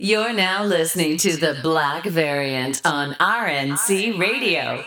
You're now listening to the Black Variant on RNC Radio.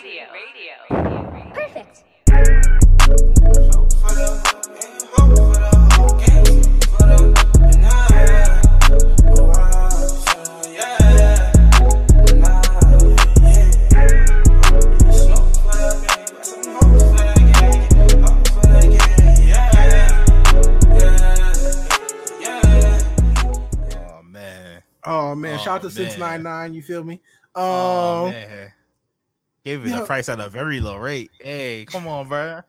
Shout out to Oh, Since 99, you feel me? Oh Um man. Gave it the price at a very low rate. Hey, come on, bro.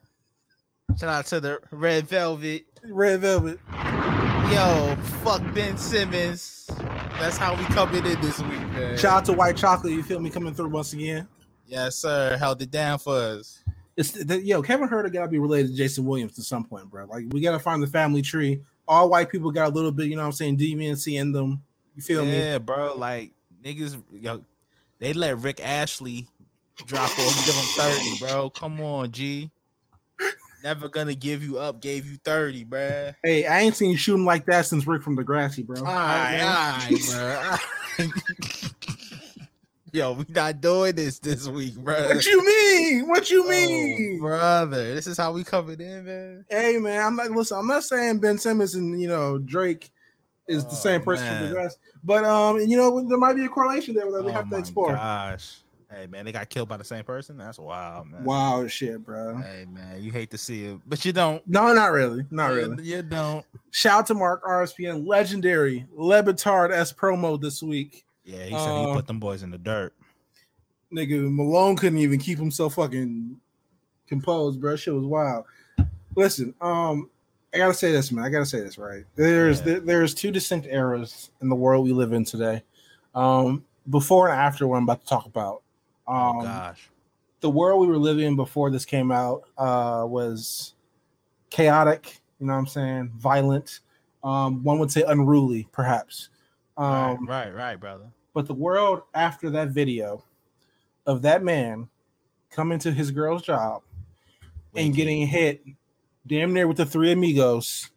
Shout out to the Red Velvet. Red Velvet. Yo, fuck Ben Simmons. That's how we coming in this week, man. Shout out to White Chocolate, you feel me coming through once again. Yes, sir. Held it down for us. It's the, yo, Kevin Huerter gotta be related to Jason Williams at some point, bro. Like we gotta find the family tree. All white people got a little bit, you know what I'm saying, deviancy in them. You feel me? Yeah, bro. Like niggas, yo, they let Rick Astley drop off, give him 30, bro. Come on, G. Never gonna give you up, gave you 30, bro. Hey, I ain't seen you shooting like that since Rick from Degrassi, bro. All right, all right, bro. Yo, we not doing this this week, bro. What you mean? What you Oh, mean? brother? This is how we coming in, man. Hey man, I'm not listen. I'm not saying Ben Simmons and you know Drake is the Oh, same person man. from Degrassi, but um, and, you know there might be a correlation there that we Oh have to explore. Gosh, hey man, they got killed by the same person. That's wild, man. Wow, shit, bro. Hey man, you hate to see it, but you don't. No, not really, not You- really. You don't. Shout out to Mark RSPN, legendary Lebitard S promo this week. Yeah, he said Uh, he put them boys in the dirt. Nigga, Malone couldn't even keep himself fucking composed, bro. Shit was wild. Listen, um, I gotta say this, man. I gotta say this, right? There's Yeah. there- there's two distinct eras in the world we live in today. Um, before and after what I'm about to talk about. Um, oh gosh. the world we were living in before this came out uh, was chaotic. You know what I'm saying? Violent. Um, one would say unruly, perhaps. Um, right, right, right, brother. But the world after that video of that man coming to his girl's job and getting hit damn near with the three amigos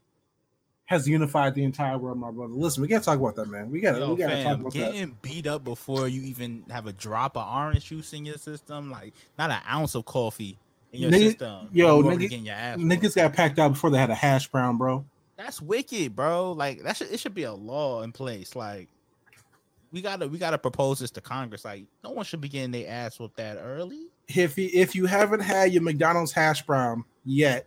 has unified the entire world, my brother. Listen, we gotta talk about that, man. We gotta Yo, we gotta talk fam, about that. getting beat up before you even have a drop of orange juice in your system, like not an ounce of coffee in your system. yo, you already nigga- your. Niggas got packed out before they had a hash brown, bro. That's wicked, bro. Like that should it should be a law in place. Like we gotta we gotta propose this to Congress. Like no one should be getting their ass whooped that early. if you, if you haven't had your McDonald's hash brown yet,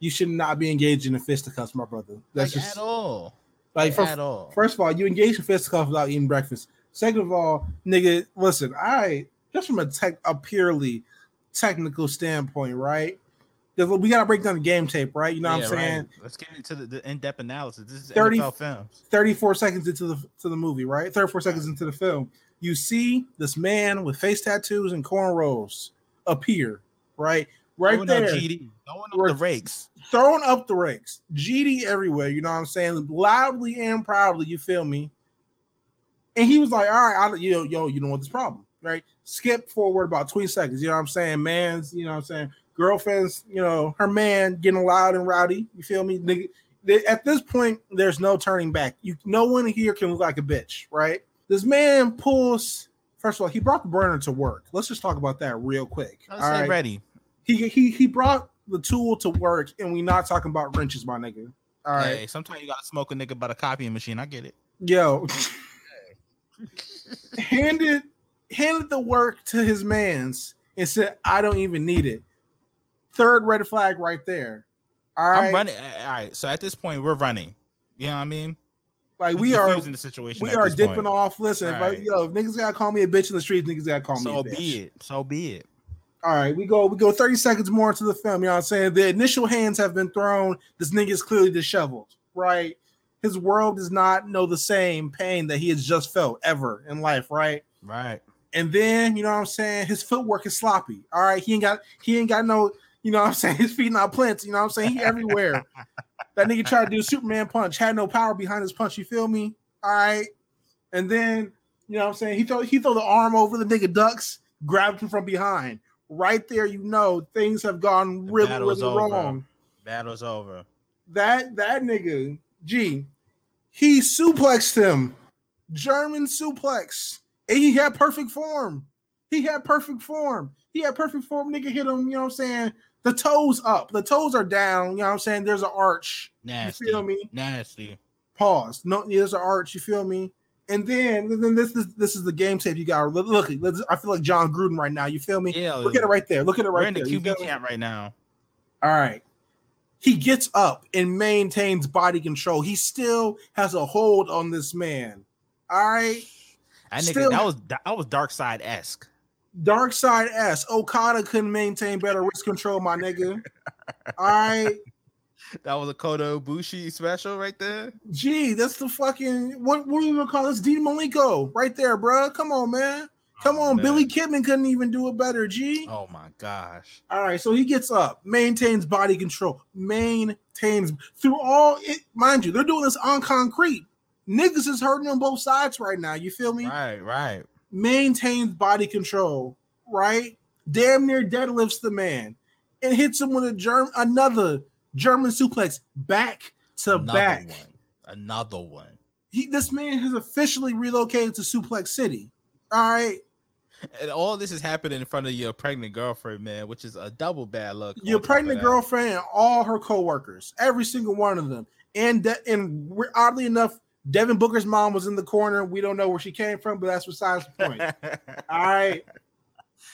you should not be engaged in a fisticuffs, my brother. That's like just at all. like for, at all. first of all, you engage in fisticuffs without eating breakfast. Second of all, nigga, listen, I just from a tech a purely technical standpoint, right? We gotta break down the game tape, right? You know what I'm saying? right. Let's get into the, the in-depth analysis. This is 30 NFL films. 34 seconds into the to the movie, right? 34 seconds into the film, you see this man with face tattoos and cornrows appear, right? Right Throwing up there. GD. Throwing up We're- the rakes. throwing up the rakes, GD everywhere. You know what I'm saying? Loudly and proudly. You feel me? And he was like, "All right, I, yo, yo, you don't want this problem, right? Skip forward about 20 seconds. You know what I'm saying? Man's, you know what I'm saying? Girlfriend's, you know, her man getting loud and rowdy. You feel me? Nigga, At this point, there's no turning back. You, no one here can look like a bitch, right? This man pulls. First of all, he brought the burner to work. Let's just talk about that real quick. Let's all right? ready. He he he brought the tool to work, and we not talking about wrenches, my nigga. All right, Hey, sometimes you gotta smoke a nigga by the copying machine. I get it. yo, handed handed the work to his man's and said, "I don't even need it." Third red flag right there. All right, I'm running. All right. So at this point, we're running. You know what I mean? like we are diffusing the situation. we are dipping point. off. Listen, if I, yo, if niggas gotta call me a bitch in the streets, niggas gotta call me. So be it. So be it. All right, we go we go 30 seconds more into the film. You know what I'm saying? The initial hands have been thrown. This nigga is clearly disheveled, right? His world does not know the same pain that he has just felt ever in life, right? Right. And then, you know what I'm saying? His footwork is sloppy. All right, he ain't got he ain't got no, you know what I'm saying? His feet not planted, you know what I'm saying? He everywhere. that nigga tried to do a Superman punch, had no power behind his punch, you feel me? All right. And then, you know what I'm saying? He throw he throw the arm over the nigga ducks, grabbed him from behind right there, you know things have gone The really, really over. wrong. Battle's over. That that nigga, G, he suplexed him German suplex. And he had perfect form. He had perfect form. He had perfect form. Nigga hit him, you know what I'm saying? The toes up. The toes are down. You know what I'm saying? There's an arch. Nasty. You feel me? Nasty. Pause. No, there's an arch. You feel me? And then, then this is this is the game tape you got. Look, I feel like Jon Gruden right now. You feel me? Yeah. Look at it right there. Look at it We're right in the there. Feel QB camp right now. All right. He gets up and maintains body control. He still has a hold on this man. All right. That nigga, Still- that was that was dark side esque. Dark side S. Okada couldn't maintain better wrist control, my nigga. All right. That was a Kota Ibushi special right there. Gee, that's the fucking what what are we gonna call this? Dean Malenko right there, bro. Come on, man. Come Oh, on, man. Billy Kidman couldn't even do it better, G. Oh my gosh. All right, so he gets up, maintains body control, maintains through all it. Mind you, they're doing this on concrete. Niggas is hurting on both sides right now. You feel me? Right, right. Maintains body control, right? Damn near deadlifts the man and hits him with a germ another German suplex back to Another back. one. Another one. He, this man has officially relocated to Suplex City. All right, And all this is happening in front of your pregnant girlfriend, man, which is a double bad look. your on top of pregnant girlfriend and all her coworkers, every single one of them, and De- and we're, oddly enough, Devin Booker's mom was in the corner. We don't know where she came from, but that's besides the point. all right,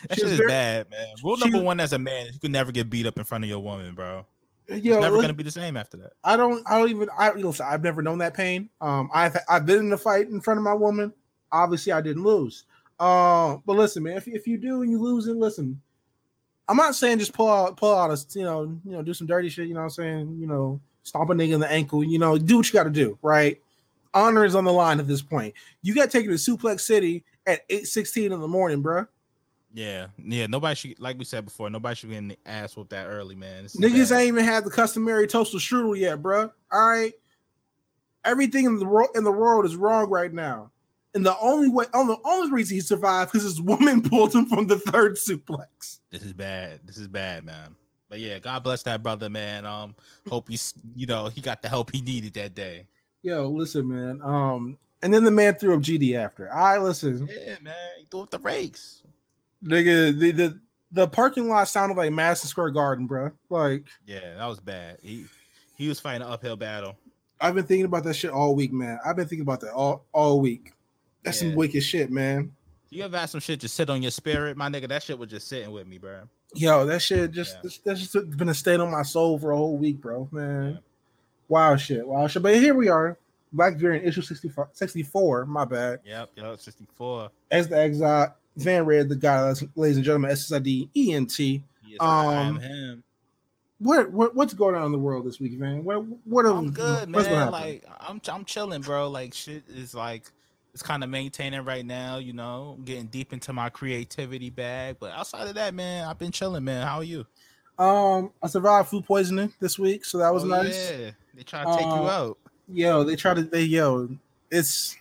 that shit is very- bad, man. Rule she number one as a man, you can never get beat up in front of your woman, bro. Yo, It's never gonna be the same after that. I don't. I don't even. I listen. I've never known that pain. Um, I've I've been in a fight in front of my woman. Obviously, I didn't lose. Um, but listen, man. If, if you do and you lose, and listen. I'm not saying just pull out pull out a you know you know do some dirty shit. You know what I'm saying? You know, stomp a nigga in the ankle. You know, do what you got to do. Right. Honor is on the line at this point. You got taken to Suplex City at 8:16 in the morning, bro. Yeah, yeah. Nobody should, like we said before, nobody should get in the ass whooped that early, man. Niggas bad. ain't even had the customary toaster strudel yet, bro. All right. Everything in the world in the world is wrong right now. And the only way, on the only reason he survived because his woman pulled him from the third suplex. This is bad. This is bad, man. But yeah, God bless that brother, man. Um, hope he's, you know, he got the help he needed that day. Yo, listen, man. Um, and then the man threw up GD after. I listen, Yeah, man. He threw up the rakes. Nigga. The, the the parking lot sounded like Madison Square Garden, bro. Like Yeah, that was bad. He he was fighting an uphill battle. I've been thinking about that shit all week, man. I've been thinking about that all all week. That's some wicked shit, man. You ever had some shit just sit on your spirit, my nigga? That shit was just sitting with me, bro. Yo, that shit just Yeah. that's just been a stain on my soul for a whole week, bro. Man. Yeah. Wow shit. Wow shit. But here we are. Black variant issue 64, 64 my bad. Yep, yep, 64. As the exile, Van Red, the guy, ladies and gentlemen, SSID ENT. Yes, Um, him. What, what what's going on in the world this week, man? What what are I'm good, man. Like I'm I'm chilling, bro. Like shit is like it's kind of maintaining right now, you know, getting deep into my creativity bag. But outside of that, man, I've been chilling, man. How are you? um, I survived food poisoning this week, so that was Oh, nice. Yeah, they try to take you Uh, out. Yo, they try to they yo, it's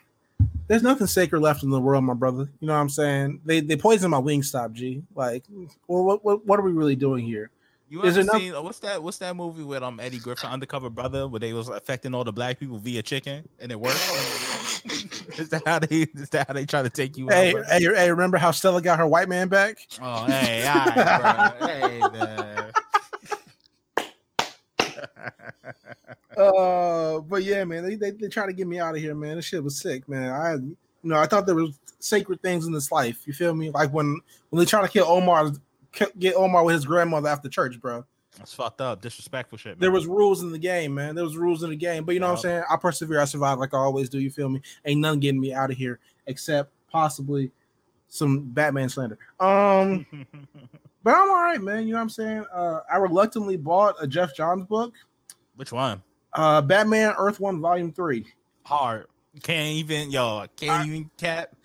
there's nothing sacred left in the world, my brother. You know what I'm saying? They they poisoned my wing stop, G. Like, well, what what, what are we really doing here? You is ever it not- seen what's that? What's that movie with um Eddie Griffin, Undercover Brother, where they was affecting all the black people via chicken and it worked? is that how they? Is that how they try to take you Hey, out? hey, hey, remember how Stella got her white man back? Oh, hey, all right, bro. Hey, man. Uh, but yeah, man, they, they they try to get me out of here, man. This shit was sick, man. I you know I thought there was sacred things in this life. You feel me? Like when when they try to kill Omar, get Omar with his grandmother after church, bro. That's fucked up. Disrespectful shit. Man. There was rules in the game, man. There was rules in the game. But you know what I'm saying? I persevere. I survive like I always do. You feel me? Ain't none getting me out of here except possibly some Batman slander. Um, but I'm all right, man. You know what I'm saying? Uh, I reluctantly bought a Geoff Johns book, Which one? Uh, Batman Earth One Volume Three. Hard. Can't even yo. Can't even cap.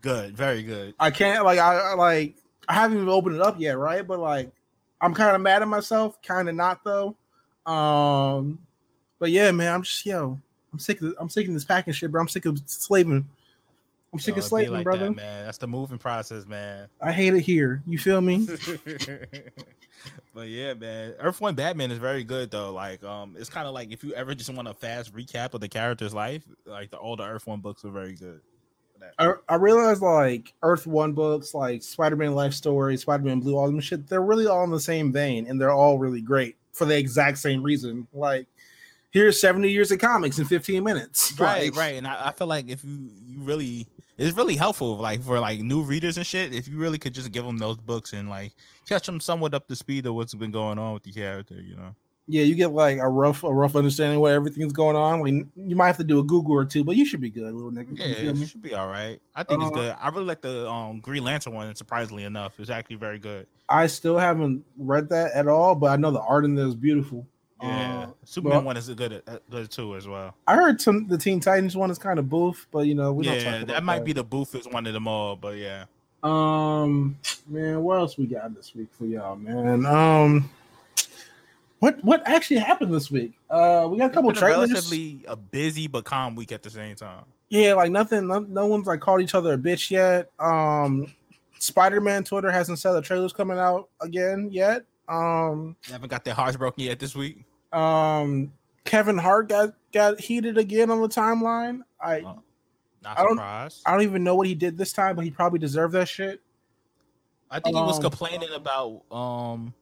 Good. Very good. I can't like I, I like I haven't even opened it up yet, right? But like I'm kind of mad at myself, kind of not though. Um, but yeah, man, I'm just yo, I'm sick of I'm sick of this packing shit, bro. I'm sick of slaving. I'm sick of be like brother. that, man. That's the moving process, man. I hate it here. You feel me? but yeah, man. Earth One Batman is very good though. Like, um, it's kind of like if you ever just want a fast recap of the character's life, like the older Earth One books are very good. I, I realized like Earth One books, like Spider Man Life Story, Spider Man Blue, all them shit, they're really all in the same vein and they're all really great for the exact same reason. Like, here's 70 years of comics in 15 minutes. Right, Like, right. And I, I feel like if you you really it's really helpful like for like new readers and shit if you really could just give them those books and like catch them somewhat up to speed of what's been going on with the character you know Yeah, you get like a rough, a rough understanding what everything's going on. Like, you might have to do a Google or two, but you should be good, little nigga. yeah You feel it me? should be all right i think it's Uh, good i really like the um green lantern one surprisingly enough it's actually very good I still haven't read that at all, but I know the art in there is beautiful. Yeah Uh, superman well- one is good uh, good too as well I heard some the Teen Titans one is kind of boof, but you know we don't talk yeah about that might be the boofest one of them all but yeah Um, man, what else we got this week for y'all, man? Um, what what actually happened this week? Uh, we got a couple It's been a trailers. relatively a busy but calm week at the same time Yeah, like nothing. No, no one's like called each other a bitch yet. Um, Spider Man Twitter hasn't said the trailer's coming out again yet. Um, haven't got their hearts broken yet this week um, Kevin Hart got got heated again on the timeline. I Oh. not I don't- surprised I don't even know what he did this time, but he probably deserved that shit. I think he was Um, complaining about um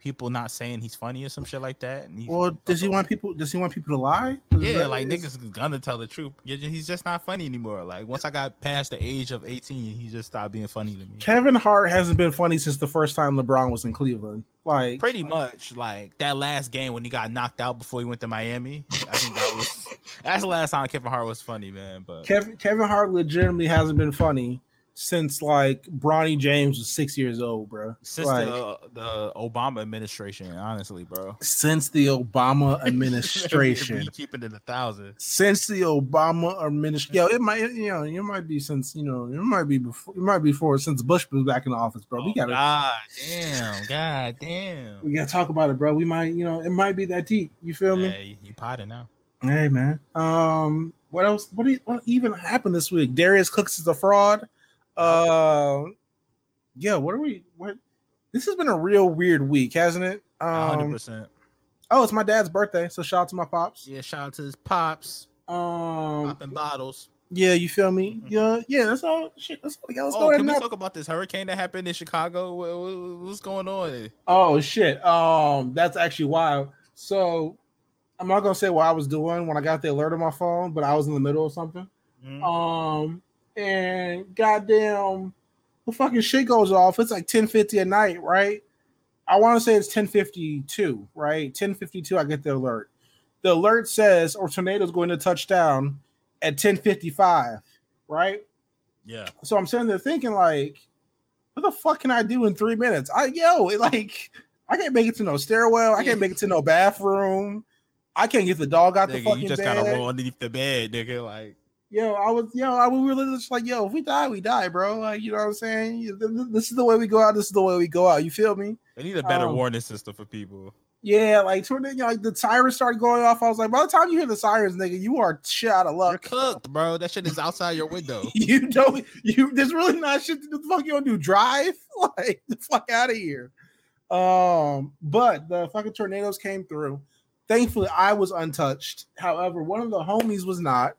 people not saying he's funny or some shit like that. And Well, does he want people? Does he want people to lie? Is Yeah, like is- niggas is gonna tell the truth. He's just not funny anymore. Like once I got past the age of eighteen, he just stopped being funny to me. Kevin Hart hasn't been funny since the first time LeBron was in Cleveland. Like, Pretty much like that last game when he got knocked out before he went to Miami. I think that was that's the last time Kevin Hart was funny, man. But Kevin Kevin Hart legitimately hasn't been funny since like Bronny James was six years old, bro. since like, the the Obama administration, honestly, bro. since the Obama administration. Keeping it a thousand. since the Obama administration, yo, it might, you know, it might be since, you know, it might be before, it might be before since Bush was back in the office, bro. we Oh, gotta, God damn, God damn. we gotta talk about it, bro. We might, you know, it might be that deep. You feel me? Hey, you potted now. Hey man. Um what else what, do you, what even happened this week? Darius Cooks is a fraud. Uh yeah, what are we what this has been a real weird week, hasn't it? hundred Um percent. oh it's my dad's birthday, so shout out to my pops. Yeah, shout out to his pops Um popping bottles. yeah, you feel me? Yeah, yeah, that's all shit. That's all got. Let's Oh, go ahead can we and talk about this hurricane that happened in Chicago? What, what- what's going on? Oh shit. Um that's actually wild. So I'm not gonna say what I was doing when I got the alert on my phone, but I was in the middle of something. Mhm. Um, and goddamn, the fucking shit goes off. It's like 1050 at night, right? I want to say it's 1052, right? 1052, I get the alert. The alert says, or tornado's going to touch down at 1055, right? Yeah, So I'm sitting there thinking, like, what the fuck can I do in three minutes? I yo, it, like, I can't make it to no stairwell. I can't make it to no bathroom. I can't get the dog out the nigga, fucking you just bed. gotta roll underneath the bed, nigga. Like, Yo, I was, yo, I, we were literally just like, yo, if we die, we die, bro. Like, you know what I'm saying? You- th- th- This is the way we go out. This is the way we go out. You feel me? they need a better Um, warning system for people. Yeah, like, toward the, you know, like the sirens started going off. I was like, by the time you hear the sirens, nigga, you are shit out of You're luck. cooked, bro. That shit is outside your window. You don't, you, there's really not shit to do. The fuck you don't do? Drive? Like, the fuck out of here. Um, but the fucking tornadoes came through. Thankfully, I was untouched. However, one of the homies was not.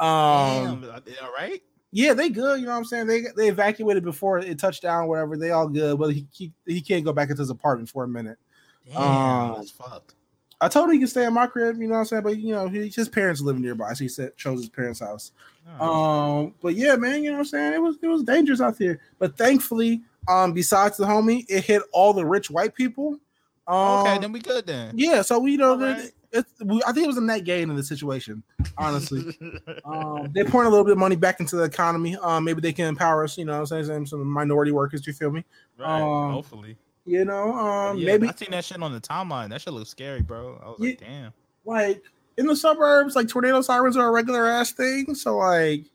Um, Damn, they all right? Yeah, they good. You know what I'm saying? They they evacuated before it touched down, whatever. They all good, but he he, he can't go back into his apartment for a minute. Damn, Um, that's fucked. I told him he can stay in my crib. You know what I'm saying? But you know, he, his parents live nearby, so he said chose his parents' house. Oh, Um, but yeah, man, you know what I'm saying? It was it was dangerous out there. But thankfully, um, besides the homie, it hit all the rich white people. Um, okay, then we good then. yeah, so we you know right. It's I think it was a net gain in the situation, honestly. um, they pouring a little bit of money back into the economy. Um, maybe they can empower us. You know, what I'm saying some minority workers. You feel me? right, um, hopefully. You know, um, yeah, maybe I seen that shit on the timeline. That shit looks scary, bro. I was like, damn. like in the suburbs, like tornado sirens are a regular ass thing. So like,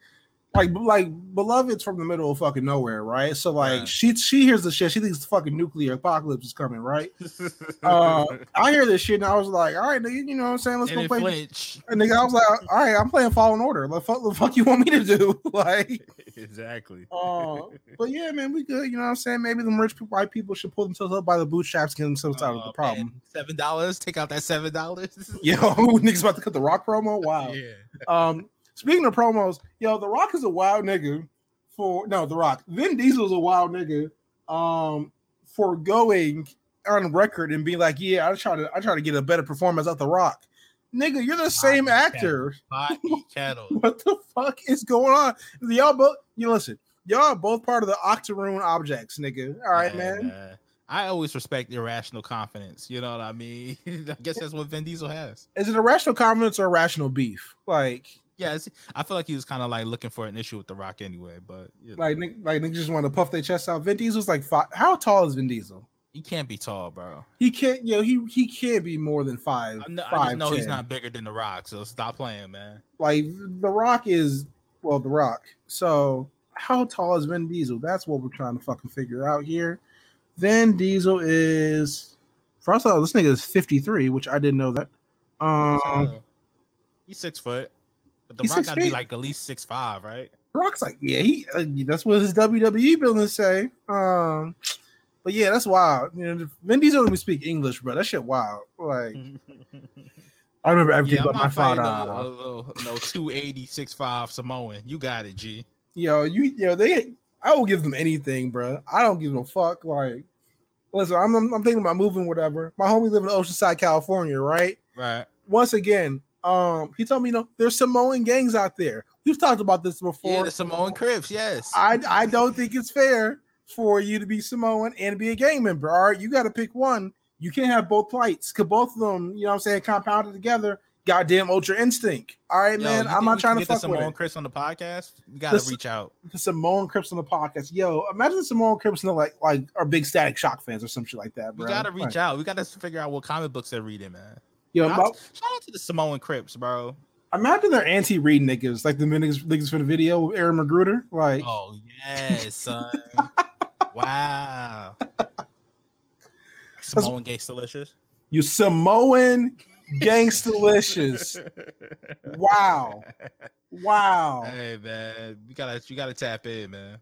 like like beloved's from the middle of fucking nowhere, right? So like Right. she she hears the shit. She thinks the fucking nuclear apocalypse is coming, right? Uh, I hear this shit and I was like, all right, nigga, you know what I'm saying? Let's and go play. flinch. And nigga, I was like, all right, I'm playing Fallen Order. The fuck, the fuck you want me to do? like, exactly. uh, but yeah, man, we good. You know what I'm saying? Maybe them rich people, white people should pull themselves up by the bootstraps, get themselves out of the Oh, problem. man. Seven dollars. Take out that seven dollars. Yo, niggas about to cut the Rock promo. Wow. Yeah. Um, speaking of promos, yo, The Rock is a wild nigga. For no, The Rock. Vin Diesel's a wild nigga. Um, for going on record and being like, yeah, I try to, I try to get a better performance out The Rock. Nigga, you're the same yeah. actor. Kettle. What the fuck is going on? Y'all both, you listen. Y'all are both part of the Octoroon objects, nigga. All right, man. I always respect irrational confidence. You know what I mean? I guess that's what Vin Diesel has. Is it irrational confidence or irrational beef? Like, Yeah, I feel like he was kind of like looking for an issue with The Rock anyway, but you know, like, nigg- like niggas just want to puff their chest out. Vin Diesel's like, five, how tall is Vin Diesel? he can't be tall, bro. He can't, you know, he he can't be more than five. I, know, five just know he's not bigger than The Rock, so stop playing, man. like The Rock is well, The Rock. So how tall is Vin Diesel? That's what we're trying to fucking figure out here. Vin Diesel is first of all, this nigga is 53, which I didn't know that. Um he's six foot, but The He's Rock got to be like at least six five, right? The Rock's like, yeah, he uh, that's what his WWE buildings say. Um but yeah, that's wild. You know, Vin Diesel don't even speak English, bro. That shit wild. Like I remember everything yeah, about my not fighting father. no, no, no 280, 6'5 Samoan. You got it, G. yo, you yo, they I will give them anything, bro. I don't give a fuck. Like, listen, I'm I'm, I'm thinking about moving, whatever. My homie live in Oceanside, California, right? Right. Once again, um, he told me, you know, there's Samoan gangs out there. We've talked about this before. Yeah, the Samoan Crips, yes. I I don't think it's fair for you to be Samoan and be a gang member. All right, you got to pick one. You can't have both plights because both of them, you know, what I'm saying, compounded together. Goddamn Ultra Instinct. All right, Yo, man. I'm not trying to get the fuck with Samoan. Crips on the podcast. You got to This- reach out. the Samoan Crips on the podcast. Yo, imagine the Samoan Crips know like like are big Static Shock fans or some shit like that, We got to reach Like, out. We got to figure out what comic books they're reading, man. Yo, Shout out, shout out to the Samoan Crips, bro. imagine they're anti-read niggas, like the niggas, niggas for the video with Aaron McGruder. Like, Oh yes, son. wow. Samoan gay delicious. you Samoan gangstalicious. wow, wow. Hey man, you gotta you gotta tap in, man.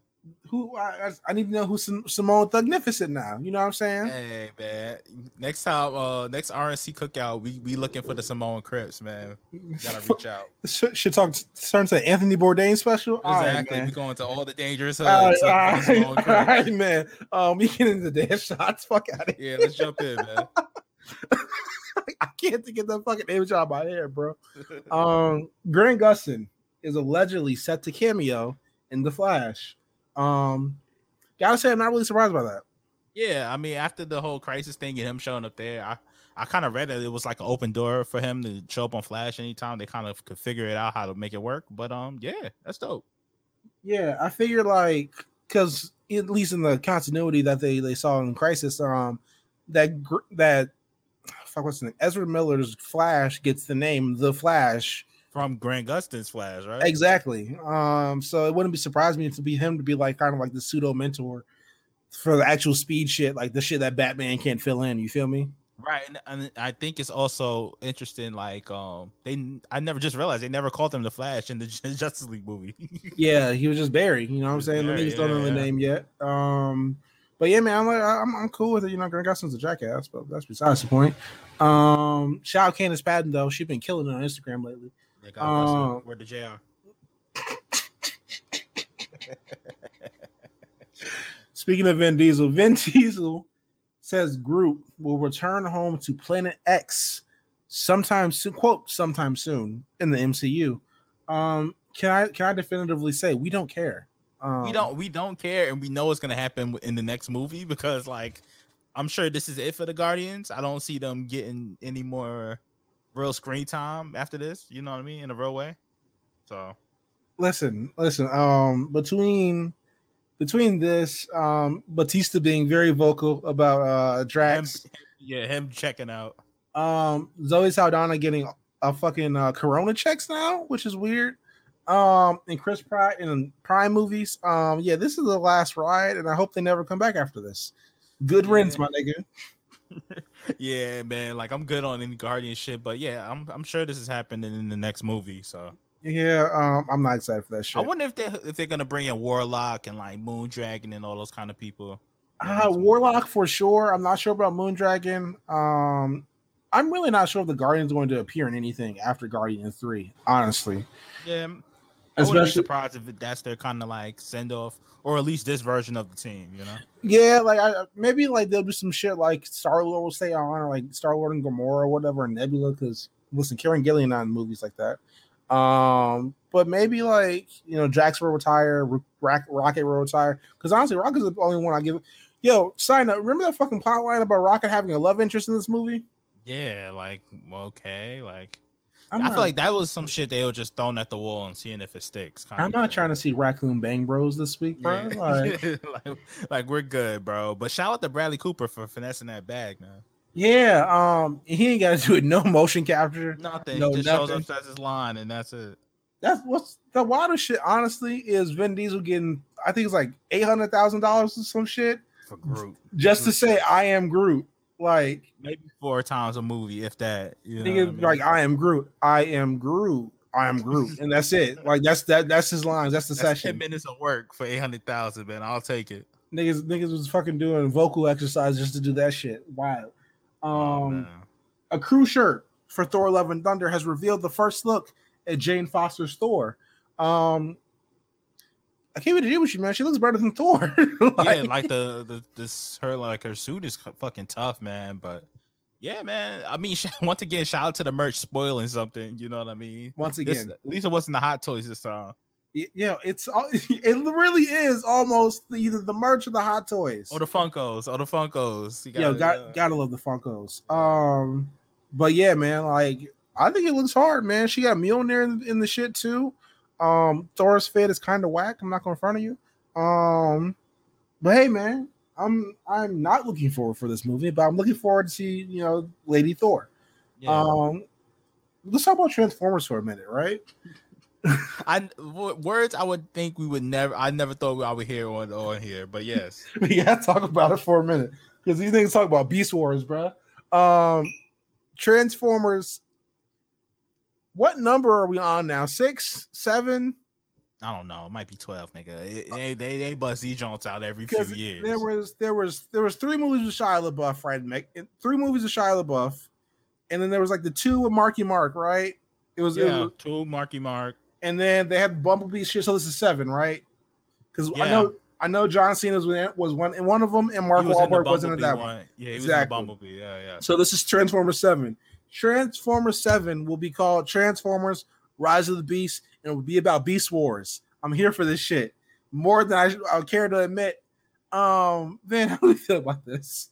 Who I, I- need to know who's Sim- Simone Thugnificent now. You know what I'm saying? Hey man, next time, uh, next RNC cookout, we we looking for the Samoan Crips, man. You gotta reach out. Should, should talk turn to Anthony Bourdain special. Exactly, man. we going to all the dangerous All right, hoods. all looking for right, all right, man. Um, we get into the dance shots. Fuck out of here. Yeah, let's jump in, man. I can't think of that fucking image out of my head, bro. Um, Grant Gustin is allegedly set to cameo in The Flash. Um, gotta say, I'm not really surprised by that. Yeah, I mean, after the whole crisis thing and him showing up there, I, I kind of read that it was like an open door for him to show up on Flash anytime they kind of could figure it out how to make it work. But um, yeah, that's dope. Yeah, I figured like because at least in the continuity that they they saw in Crisis, um, that that fuck what's the name? Ezra Miller's Flash gets the name The Flash. From Grant Gustin's Flash, right? Exactly. Um, so it wouldn't be surprised me to be him to be like kind of like the pseudo mentor for the actual speed shit, like the shit that Batman can't fill in. You feel me? Right, and, and I think it's also interesting. Like, um, they I never just realized they never called him the Flash in the Justice League movie. Yeah, he was just Barry. You know what I'm saying? The Barry, niggas don't know yeah, the name yet. Um, but yeah, man, I'm like, I'm, I'm cool with it. You know, Grant Gustin's a jackass, but that's besides the point. Um, shout out Candice Patton though. She's been killing it on Instagram lately. They got busted. Um, Where the JR? Speaking of Vin Diesel, Vin Diesel says Groot will return home to Planet X sometime soon. Quote sometime soon in the MCU. Um, can I can I definitively say we don't care? Um, we don't we don't care, and we know it's gonna happen in the next movie because like I'm sure this is it for the Guardians. I don't see them getting any more real screen time after this. You know what I mean? In a real way. So listen, listen. Um, between between this, um, Batista being very vocal about uh him, Drax, yeah, him checking out. um, Zoe Saldana getting a fucking uh, Corona checks now, which is weird. Um, and Chris Pratt in Prime movies. Um, yeah, this is the last ride, and I hope they never come back after this. Good riddance, my nigga. yeah, man. Like I'm good on any Guardian shit, but yeah, I'm I'm sure this is happening in the next movie. So Yeah, um, I'm not excited for that shit. I wonder if they if they're gonna bring in Warlock and like Moondragon and all those kind of people. Uh, Warlock for sure. I'm not sure about Moondragon. Um, I'm really not sure if the Guardian's going to appear in anything after Guardian Three. Honestly, Yeah, I wouldn't be especially surprised if that's their kind of like send off, or at least this version of the team. You know? yeah, like I maybe like there'll be some shit like Star Lord will stay on, or like Star Lord and Gamora or whatever, and Nebula. Because listen, Karen Gillan not in movies like that. Um, but maybe like you know Jax will retire, Rock, Rocket will retire. Because honestly, Rocket's the only one I give. Yo, sign up. Remember that fucking plot line about Rocket having a love interest in this movie? Yeah, like okay, like I'm i not, feel like that was some shit they were just throwing at the wall and seeing if it sticks. I'm not trying to see Raccoon Bang Bros this week, bro. Yeah. Like, like, like we're good, bro. But shout out to Bradley Cooper for finessing that bag, man. yeah, um, he ain't got to do it. No motion capture. Nothing. No, he just shows up as his line, and that's it. That's what's the wildest shit. Honestly, is Vin Diesel getting? I think it's like eight hundred thousand dollars or some shit For Groot, just to say I am Groot. Like, maybe four times a movie, if that. You know I mean? like I am Groot. I am Groot. I am Groot, and that's it. Like that's that. That's his lines. That's the That's ten session. minutes of work for eight hundred thousand, man. I'll take it. Niggas, niggas was fucking doing vocal exercise just to do that shit. Wild. Oh, Um, man. a crew shirt for Thor: Love and Thunder has revealed the first look at Jane Foster's Thor. Um, I can't wait even deal with you, man. She looks better than Thor. Like, yeah, like the the this her like her suit is fucking tough, man. But yeah, man. I mean, once again, shout out to the merch spoiling something. You know what I mean? once This, again, at least it wasn't the hot toys this time. yeah, it's all, it really is almost either the merch or the hot toys. Or the Funkos, or the Funkos. You Yo, gotta- got yeah. gotta love the Funkos. Um, but yeah, man, like I think it looks hard, man. She got Mjolnir in, in the shit too. Um, Thor's fit is kind of whack. I'm not going to front of you. Um, but hey, man, I'm I'm not looking forward for this movie, but I'm looking forward to see you know Lady Thor. Yeah. Um, let's talk about Transformers for a minute, right? I w- words I would think we would never. I never thought I would hear on on here, but yes. we gotta talk about it for a minute because these things talk about Beast Wars, bro. Um, Transformers. What number are we on now? Six, seven? I don't know. It might be twelve, nigga. It- uh, they they they bust these joints out every few years. there was there was there was three movies with Shia LaBeouf, right? Three movies with Shia LaBeouf, and then there was like the two with Marky Mark, right? It was, it yeah, was two Marky Mark. and then they had Bumblebee shit. So this is seven, right? Because I know I know John Cena was, in- was one in one of them, and Mark was Wahlberg wasn't in that one. Yeah, he was Exactly. in Bumblebee. Yeah, yeah. So this is Transformers 7. Transformers 7 will be called Transformers Rise of the Beast, and it will be about Beast Wars. I'm here for this shit. More than I, I care to admit. Um, man, how do you feel about this?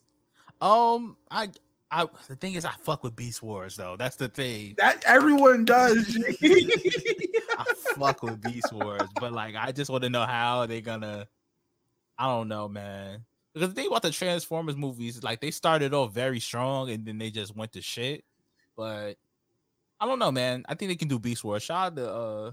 Um, I, I, the thing is, I fuck with Beast Wars though. That's the thing. That everyone does. I fuck with Beast Wars, but like, I just want to know how they're gonna. I don't know, man. Because the thing about the Transformers movies, like they started off very strong and then they just went to shit. But I don't know, man. I think they can do Beast Wars. Shout out to uh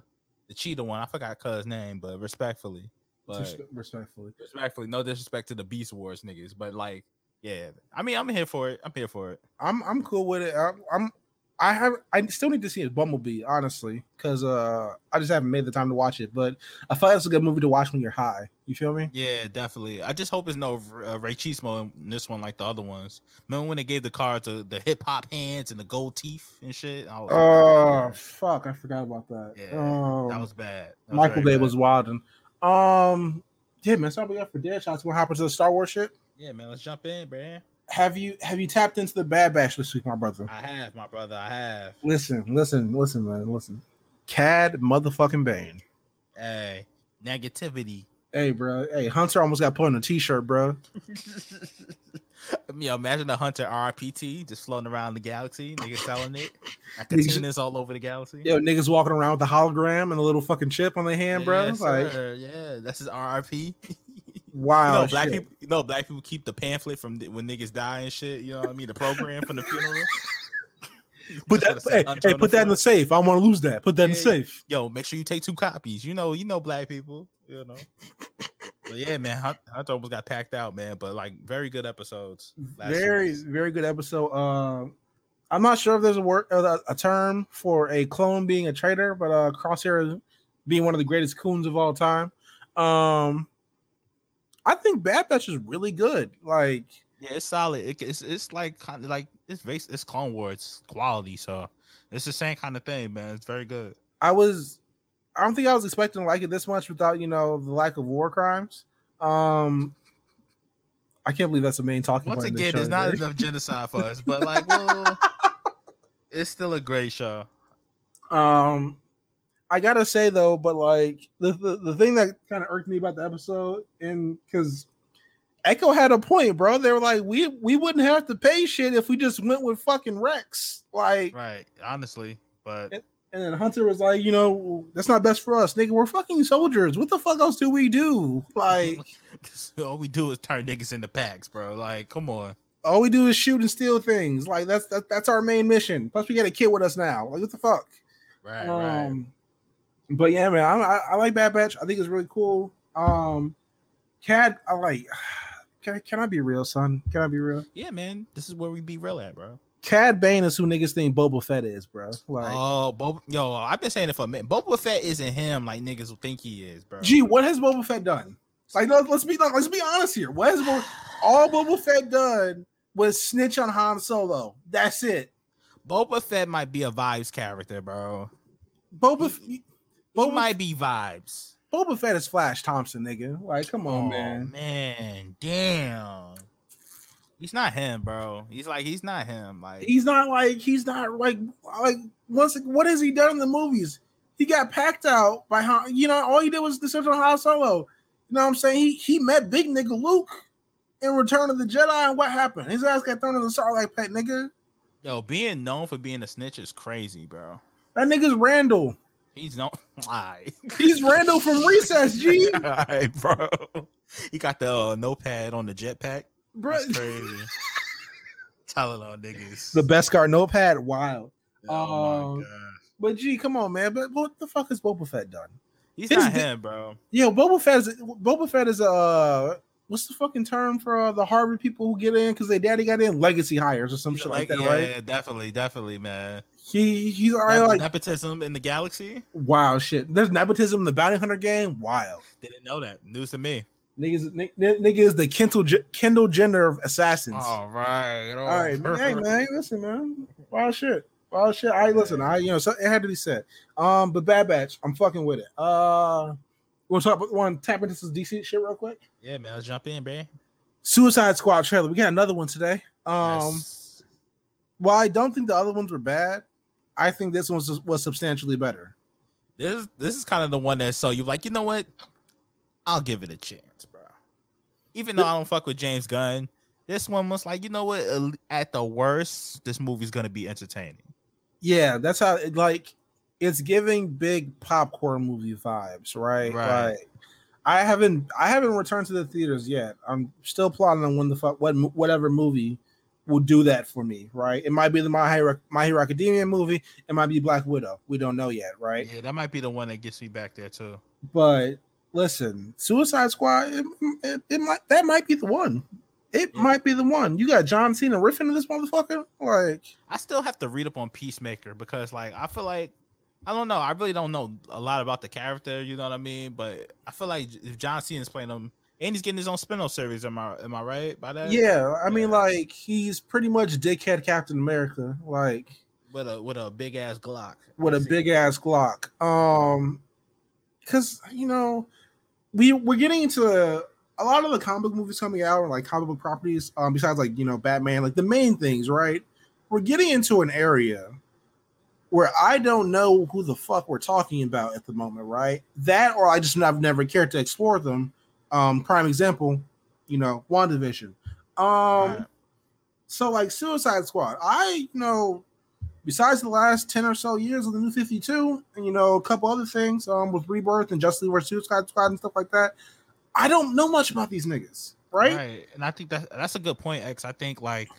the cheetah one. I forgot cuz name, but respectfully. But Respectfully. respectfully, no disrespect to the Beast Wars niggas, but like, yeah. I mean, I'm here for it. I'm here for it. I'm I'm cool with it. I'm, I'm I have I still need to see a Bumblebee, honestly, because uh I just haven't made the time to watch it. But I feel like it's a good movie to watch when you're high. You feel me? Yeah, definitely. I just hope it's no uh, Ray Chismo in this one like the other ones. Remember when they gave the car to the hip hop hands and the gold teeth and shit? Was like, Oh fuck, I forgot about that. Yeah, um, that was bad. That was Michael Bay bad. was wilding. Um, yeah, man, all we got for dead shots. What happened to the Star Wars shit? Yeah, man. Let's jump in, man. Have you have you tapped into the Bad Batch this week, my brother? I have, my brother. I have. Listen, listen, listen, man, listen. Cad motherfucking Bane. Hey, negativity. Hey, bro. Hey, Hunter almost got put on a t-shirt, bro. Yo, imagine a hunter RPT just floating around the galaxy, niggas selling it. Katinas all over the galaxy. Yo, niggas walking around with the hologram and a little fucking chip on their hand, bro. Yeah, like, sir. yeah, that's his RRP. wow. No, black shit. people. Know, black people keep the pamphlet from the- when niggas die and shit. You know what I mean? The program from the funeral. Put that, hey, hey, put that in the safe. I don't want to lose that. Put that in the safe. Yo, make sure you take two copies. You know, you know, black people. You know. But yeah, man, Hunter almost got packed out, man. But like, very good episodes. very, series. very good episode. Um, I'm not sure if there's a word, uh, a term for a clone being a traitor, but uh, Crosshair being one of the greatest coons of all time. Um, I think Bad Batch is really good. Like, Yeah, it's solid. It, it's it's like kind of like it's base it's Clone Wars quality, so it's the same kind of thing, man. It's very good. I was I don't think I was expecting to like it this much without you know the lack of war crimes. Um I can't believe that's the main talking Once again, there's not enough genocide for us, but like, well, it's still a great show. Um I gotta say though, but like the the, the thing that kind of irked me about the episode, and because Echo had a point, bro. They were like, we we wouldn't have to pay shit if we just went with fucking Rex. Like Right, honestly, but It- And then Hunter was like, you know, that's not best for us, nigga. We're fucking soldiers. What the fuck else do we do? Like, all we do is turn niggas into packs, bro. Like, come on. all we do is shoot and steal things. Like, that's that, that's our main mission. Plus, we got a kid with us now. Like, what the fuck? Right, right. Um, But yeah, man, I, I, I like Bad Batch. I think it's really cool. Um, Cad, I like. Can, can I be real, son? Can I be real? Yeah, man. This is where we be real at, bro. Cad Bane is who niggas think Boba Fett is, bro. Like, oh, Boba, yo, I've been saying it for a minute. Boba Fett isn't him like niggas will think he is, bro. Gee, what has Boba Fett done? Like, no, let's be let's be honest here. What has Boba, all Boba Fett done was snitch on Han Solo? That's it. Boba Fett might be a vibes character, bro. Boba He Boba, might be vibes. Boba Fett is Flash Thompson, nigga. Like, come on, oh, man. man, damn. He's not him, bro. He's like he's not him. Like He's not like he's not like like once. What has he done in the movies? He got packed out by Han. You know, all he did was descend on Han Solo. You know what I'm saying? He he met big nigga Luke in Return of the Jedi, and what happened? His ass got thrown in the Sarlacc Pit, nigga. yo, being known for being a snitch is crazy, bro. That nigga's Randall. He's not. lie. He's Randall from Recess, G. Alright, bro. He got the uh, notepad on the jetpack. Bro, That's crazy. Telling on niggas. the best guard notepad, wild. oh um, my god. But G, come on, man. But what the fuck has Boba Fett done? He's his not di- him, bro. Yeah, Boba Fett is Boba Fett is uh what's the fucking term for uh, the Harvard people who get in because their daddy got in legacy hires or some He's shit like, like that, yeah, right? Yeah, definitely, definitely, man. He he's already like nepotism in the galaxy. wow shit. There's nepotism in the bounty hunter game. Wild. Didn't know that. News to me. Niggas, n- n- nigga is the Kendall Kendall Jenner of assassins. All right, All right, man. hey man, listen, man. Wild shit. Wild shit. I listen. I you know so it had to be said. Um, but Bad Batch, I'm fucking with it. Uh, we'll talk. Want to tap into some DC shit real quick? Yeah, man. Let's jump in, man. Suicide Squad trailer. We got another one today. Um, Yes. while I don't think the other ones were bad, I think this one was was substantially better. this this is kind of the one that so you like, you know what? I'll give it a chance, bro. Even though I don't fuck with James Gunn, this one was like, you know what? At- the worst, this movie's gonna be entertaining. Yeah, that's how it like it's giving big popcorn movie vibes, right? Right. Like I haven't I haven't returned to the theaters yet. I'm still plotting on when the fuck what whatever movie will do that for me, right? It might be the My Hero, My Hero Academia movie, it might be Black Widow. We don't know yet, right? Yeah, that might be the one that gets me back there too. But listen, Suicide Squad, it, it, it might that might be the one. It Yeah. might be the one. You got John Cena riffing in this motherfucker, like I still have to read up on Peacemaker because, like, I feel like I don't know. I really don't know a lot about the character. You know what I mean? But I feel like if John Cena's playing him and he's getting his own spin-off series, am I am I right by that? yeah. I mean, like he's pretty much dickhead Captain America, like with a with a big ass Glock. with a big ass Glock. Um, because you know we we're getting into a, a lot of the comic book movies coming out, or like comic book properties. Um, besides like you know Batman, like the main things, right? We're getting into an area where I don't know who the fuck we're talking about at the moment, right? That or I just I've never cared to explore them. Um, prime example, you know, WandaVision. Um, Right. so like Suicide Squad, I you know, besides the last 10 or so years of the new 52, and you know, a couple other things, um, with Rebirth and Justice League. Suicide Squad and stuff like that, I don't know much about these niggas, right? Right. And I think that that's a good point, X. I think like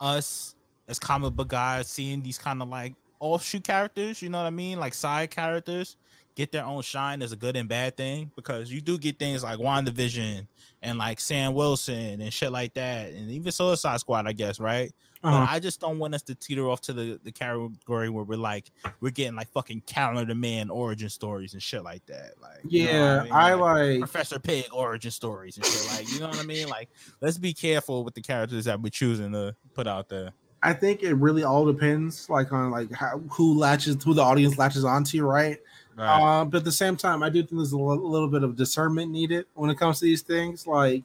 us as comic book guys, seeing these kind of like offshoot characters, you know what I mean, like side characters, get their own shine is a good and bad thing because you do get things like WandaVision and like Sam Wilson and shit like that, and even Suicide Squad, I guess, right? Uh-huh. But I just don't want us to teeter off to the, the category where we're like we're getting like fucking Calendar Man origin stories and shit like that. Like you know yeah, I Like, like. Professor Pig origin stories and shit. Like you know what I mean? Like let's be careful with the characters that we're choosing to put out there. I think it really all depends, like on like how who latches, who the audience latches onto, right? Uh, but at the same time, I do think there's a little bit of discernment needed when it comes to these things. Like,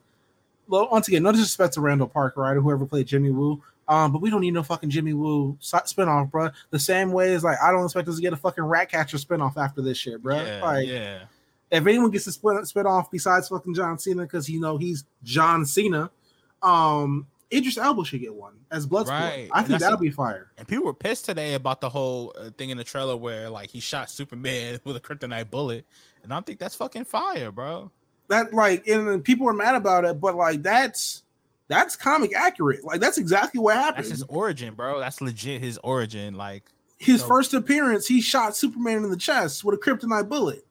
well, once again, no disrespect to Randall Park, right, or whoever played Jimmy Woo. Um, but we don't need no fucking Jimmy Woo si- spinoff, bro. The same way as like I don't expect us to get a fucking rat Ratcatcher spinoff after this shit, bro. yeah, like, yeah. if anyone gets a split spit off besides fucking John Cena, because you know he's John Cena, um, Idris Elba should get one as Bloodsport. Right. I think that'll be fire. And people were pissed today about the whole uh, thing in the trailer where like he shot Superman with a kryptonite bullet, and I think that's fucking fire, bro. that like and people were mad about it, but like that's that's comic accurate. Like that's exactly what happened. That's His, his origin, bro. That's legit his origin. Like, so- first appearance, he shot Superman in the chest with a kryptonite bullet.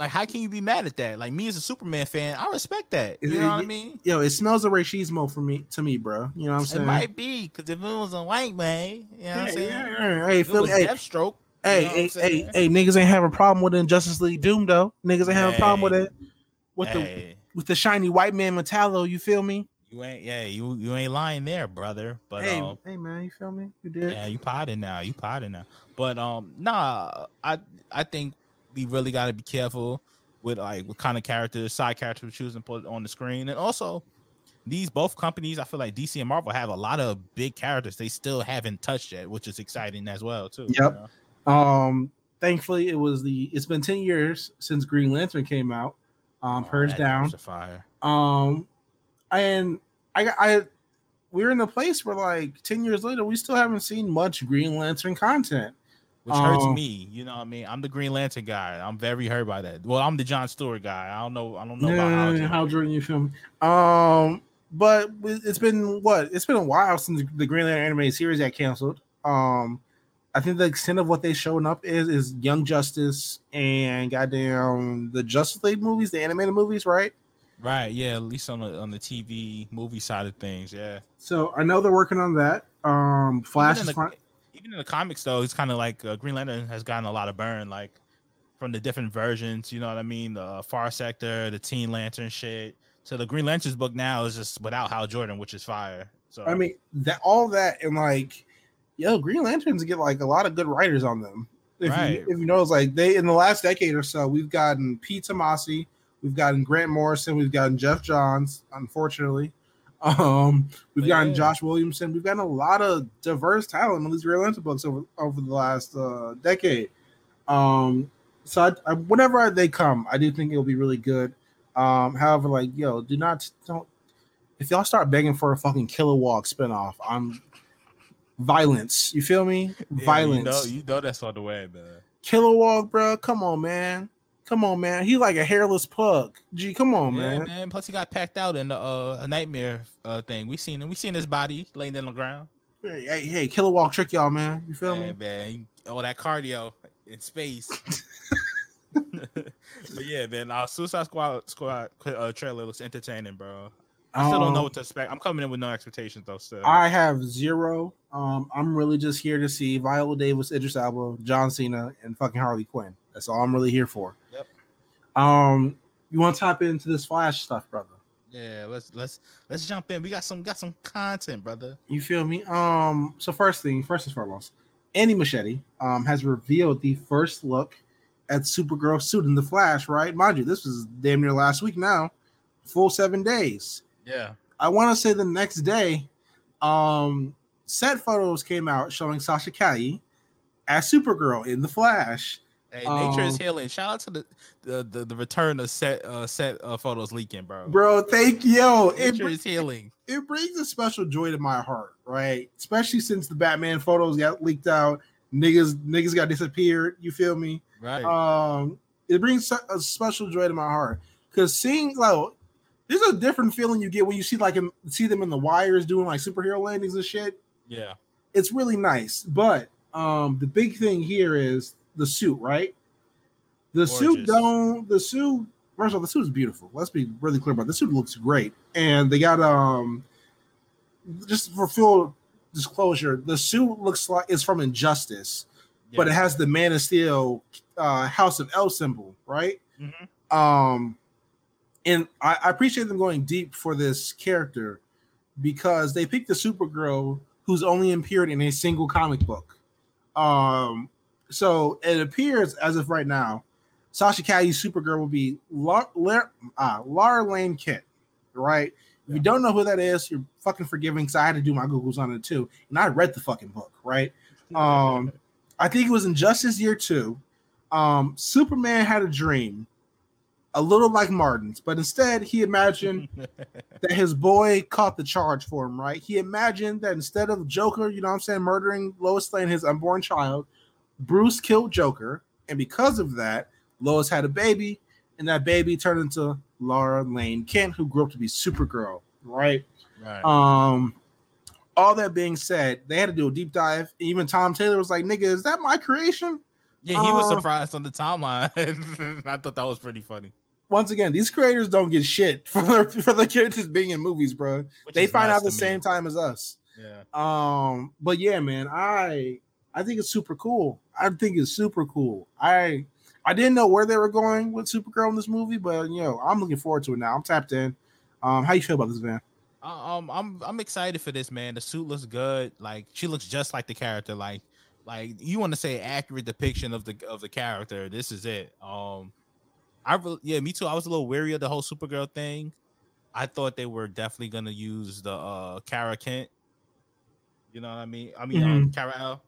Like how can you be mad at that? Like me as a Superman fan, I respect that. You Is know it- what I mean? Yo, it smells of racismo for me to me, bro. You know what I'm saying? It might be because if it was a white man, you know what I'm saying? yeah, hey, it Philly, hey, Deathstroke, hey, you know hey, hey, hey, niggas ain't have a problem with it in Justice League Doom though. Niggas ain't have a problem with it with the with the shiny white man Metallo. You feel me? you ain't, yeah, you you ain't lying there, brother. But hey, um, hey, man, you feel me? You did. Yeah, you potting now. You potting now. But um, nah, I I think we really got to be careful with like what kind of characters, side characters we choose and put on the screen, and also these both companies. I feel like DC and Marvel have a lot of big characters they still haven't touched yet, which is exciting as well too. you Yep. know? Um, thankfully, it was the. It's been ten years since Green Lantern came out. Um, Oh, Purge down. fire. Um, and I got I. We're in a place where like ten years later, we still haven't seen much Green Lantern content. Which hurts Um, me, you know what I mean? I'm the Green Lantern guy. I'm very hurt by that. Well, I'm the John Stewart guy. I don't know. I don't know about Hal Yeah, Jordan. Hal Jordan, you feel me? Um, but it's been what? It's been a while since the Green Lantern animated series got canceled. Um, I think the extent of what they showing up is is Young Justice and goddamn the Justice League movies, the animated movies, right? Right? Yeah, at least on the on the TV movie side of things. Yeah. So I know they're working on that. Um, Flash even in, the, even in the comics though it's kind of like uh, green lantern has gotten a lot of burn like from the different versions you know what i mean the far sector the teen lantern shit so the green lantern's book now is just without hal jordan which is fire so I mean that all that and like, yo, Green Lanterns get like a lot of good writers on them. If Right. you if you notice, like they in the last decade or so, we've gotten Pete Tomasi, we've gotten Grant Morrison, we've gotten Geoff Johns, unfortunately. Um, we've But gotten yeah. Josh Williamson, we've gotten a lot of diverse talent on these Green Lantern books over over the last uh, decade. Um, so I, I, whenever they come, I do think it'll be really good. Um, however, like yo, do not don't if y'all start begging for a fucking Kilowog spinoff, I'm violence. You feel me? Yeah, violence. you know, you know that's on the way man Kilowog, bro. Come on, man. Come on, man. He like a hairless pug. Gee, come on, yeah, man. man. Plus, he got packed out in the uh, a nightmare uh, thing. We seen him. We seen his body laying on the ground. Hey, hey, hey, Kilowog trick y'all, man. You feel Yeah, me? man. All that cardio in space. but yeah, man. Our Suicide Squad squad uh, trailer looks entertaining, bro. I still don't know Um, what to expect. I'm coming in with no expectations though. Still, I have zero. Um, I'm really just here to see Viola Davis, Idris Elba, John Cena, and fucking Harley Quinn. That's all I'm really here for. Yep. Um, you want to tap into this Flash stuff, brother? yeah. Let's let's let's jump in. We got some got some content, brother. You feel me? Um, so first thing, first and foremost, Andy Muschietti um has revealed the first look at Supergirl suit in the Flash, right? Mind you, this was damn near last week now, full seven days. Yeah. I want to say the next day, um, set photos came out showing Sasha Calle as Supergirl in the Flash. Hey, nature is Um, healing. Shout out to the the the, the return of set uh set uh, photos leaking, bro. Bro, thank you. It, nature br- is healing. it brings a special joy to my heart, right? Especially since the Batman photos got leaked out, niggas niggas got disappeared. You feel me? Right. Um, it brings a special joy to my heart because seeing like there's a different feeling you get when you see like see them in the wires doing like superhero landings and shit. yeah. it's really nice. But um, the big thing here is the suit, right? The suit don't the suit. First of all, the suit is beautiful. Let's be really clear about it. the suit. Looks great, and they got um, just for full disclosure, the suit looks like it's from Injustice, but it has the Man of Steel uh, House of El symbol, right? Mhm. Um, and I, I appreciate them going deep for this character because they picked the Supergirl who's only appeared in a single comic book. Um, so it appears as if right now, Sasha Calle's Supergirl will be Lar- Lar- uh, Laura Lane Kent, right? If you don't know who that is, you're fucking forgiving because I had to do my Googles on it too, and I read the fucking book, right? Um, I think it was in Justice Year Two. Um, Superman had a dream, a little like Martin's, but instead he imagined that his boy caught the charge for him, right? He imagined that instead of Joker, you know what I'm saying, murdering Lois Lane, his unborn child, Bruce killed Joker. And because of that, Lois had a baby, and that baby turned into Laura Lane Kent, who grew up to be Supergirl, right? right. Um, all that being said, they had to do a deep dive. Even Tom Taylor was like, nigga, is that my creation? yeah, he was uh, surprised on the timeline. I thought that was pretty funny. Once again, these creators don't get shit for their, for the characters being in movies, bro. which They find nuts out the me. same time as us. Yeah. Um, but yeah, man, I I think it's super cool. I think it's super cool. I I didn't know where they were going with Supergirl in this movie, but you know, I'm looking forward to it now. I'm tapped in. Um, how you feel about this, man? Uh, Um, I'm I'm excited for this man. The suit looks good. Like she looks just like the character. Like like you want to say accurate depiction of the of the character. This is it. Um, I re- yeah, me too. I was a little weary of the whole Supergirl thing. I thought they were definitely gonna use the uh Kara Kent. You know what I mean? I mean um, Kara L.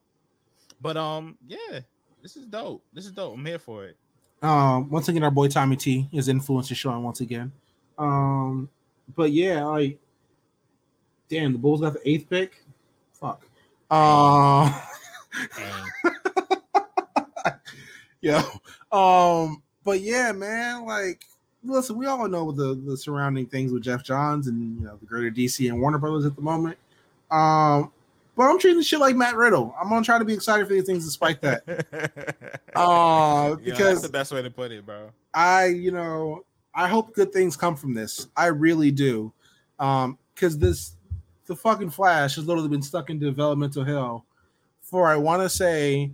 But um, yeah, this is dope. This is dope. I'm here for it. Um, once again, our boy Tommy T is influence is showing once again. Um, but yeah, like, damn, the Bulls got the eighth pick. Fuck. Uh, yeah. Um, but yeah, man, like, listen, we all know the the surrounding things with Geoff Johns and you know the greater DC and Warner Brothers at the moment. Um, but I'm treating shit like Matt Riddle. I'm gonna try to be excited for these things despite that. Uh, Yeah, that's because the best way to put it, bro. I, you know, I hope good things come from this. I really do. Um, because this the fucking Flash has literally been stuck in developmental hell for I want to say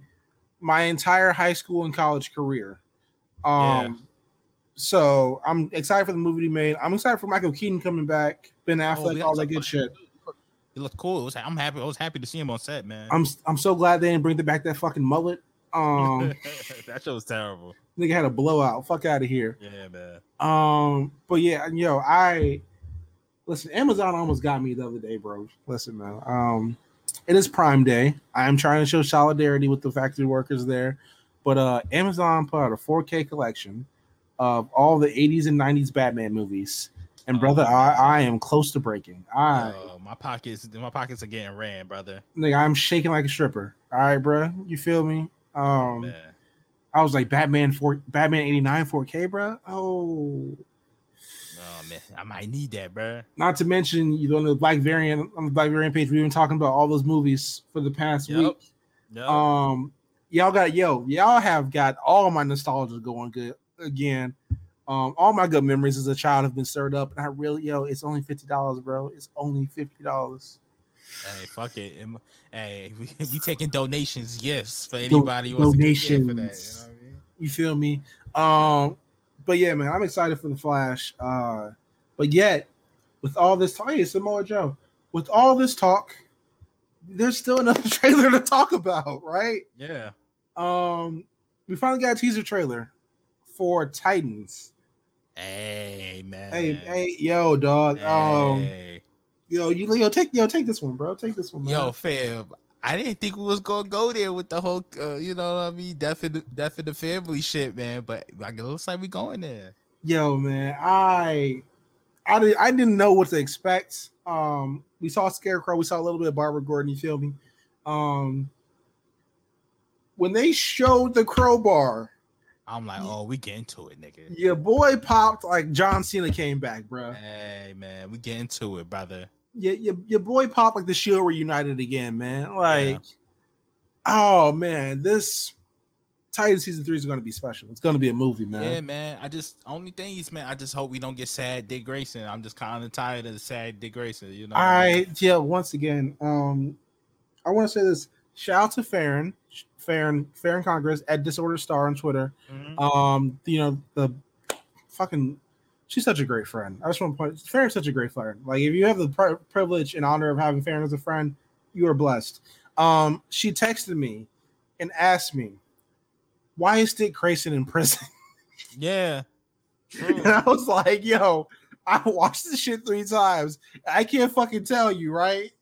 my entire high school and college career. Um so I'm excited for the movie he made. I'm excited for Michael Keaton coming back, Ben Affleck, we all that good shit. It looked cool. It was, I'm happy. I was happy to see him on set, man. I'm I'm so glad they didn't bring back that fucking mullet. Um that show was terrible. nigga had a blowout. Fuck out of here. Yeah, man. Um, but yeah, yo, I listen. Amazon almost got me the other day, bro. Listen, man. Um, it is Prime Day. I am trying to show solidarity with the factory workers there, but uh, Amazon put out a 4K collection of all the 80s and 90s Batman movies. And Oh, brother. I, I am close to breaking. I, Uh, my pockets, my pockets are getting ran, brother. nigga, I'm shaking like a stripper. All right, bro, you feel me? Um. I was like Batman four, Batman 89 4K, bro. Oh, Oh man, I might need that, bro. Not to mention, you know, on the Black Variant on the Black Variant page, we've been talking about all those movies for the past Yep. week. No, Um, y'all got yo, y'all have got all my nostalgia going good again. Um, all my good memories as a child have been stirred up, and I really, yo, it's only fifty dollars, bro. It's only fifty dollars. hey, fuck it. Hey, we, we taking donations, yes, for anybody who wants donations. to give for that. You know what I mean? You feel me? Um, but yeah, man, I'm excited for the Flash. Uh, but yet, with all this talk, hey, Samoa Joe, with all this talk, there's still another trailer to talk about, right? Yeah. Um, we finally got a teaser trailer for Titans. Hey, man. Hey, hey, yo, dog. Um, yo, you, yo, take, yo, take this one, bro. Take this one, man. Yo, fam. I didn't think we was gonna go there with the whole, uh, you know what I mean, death in the death in the family shit, man. But like, it looks like we going there. yo, man. I, I, did, I didn't know what to expect. Um, we saw Scarecrow. We saw a little bit of Barbara Gordon. You feel me? Um, when they showed the crowbar, I'm like, oh, we get into it, nigga. your boy popped like John Cena came back, bro. Hey, man, we get into it, brother. Yeah, your, your boy popped like the Shield reunited again, man. Like, oh man, this Titan season three is going to be special. It's going to be a movie, man. Yeah, man. I just only thing is, man. I just hope we don't get sad Dick Grayson. I'm just kind of tired of the sad Dick Grayson. You know. All right, yeah. Once again, um, I want to say this. Shout out to Farron, Farron, Farron Congress at Disorder Star on Twitter. Mhm. Um, you know the fucking. She's such a great friend. I just want to point. Farron's such a great friend. Like if you have the pri- privilege and honor of having Farron as a friend, you are blessed. Um, she texted me and asked me, "Why is Dick Grayson in prison?" Yeah. and I was like, "Yo, I watched this shit three times. I can't fucking tell you, right?"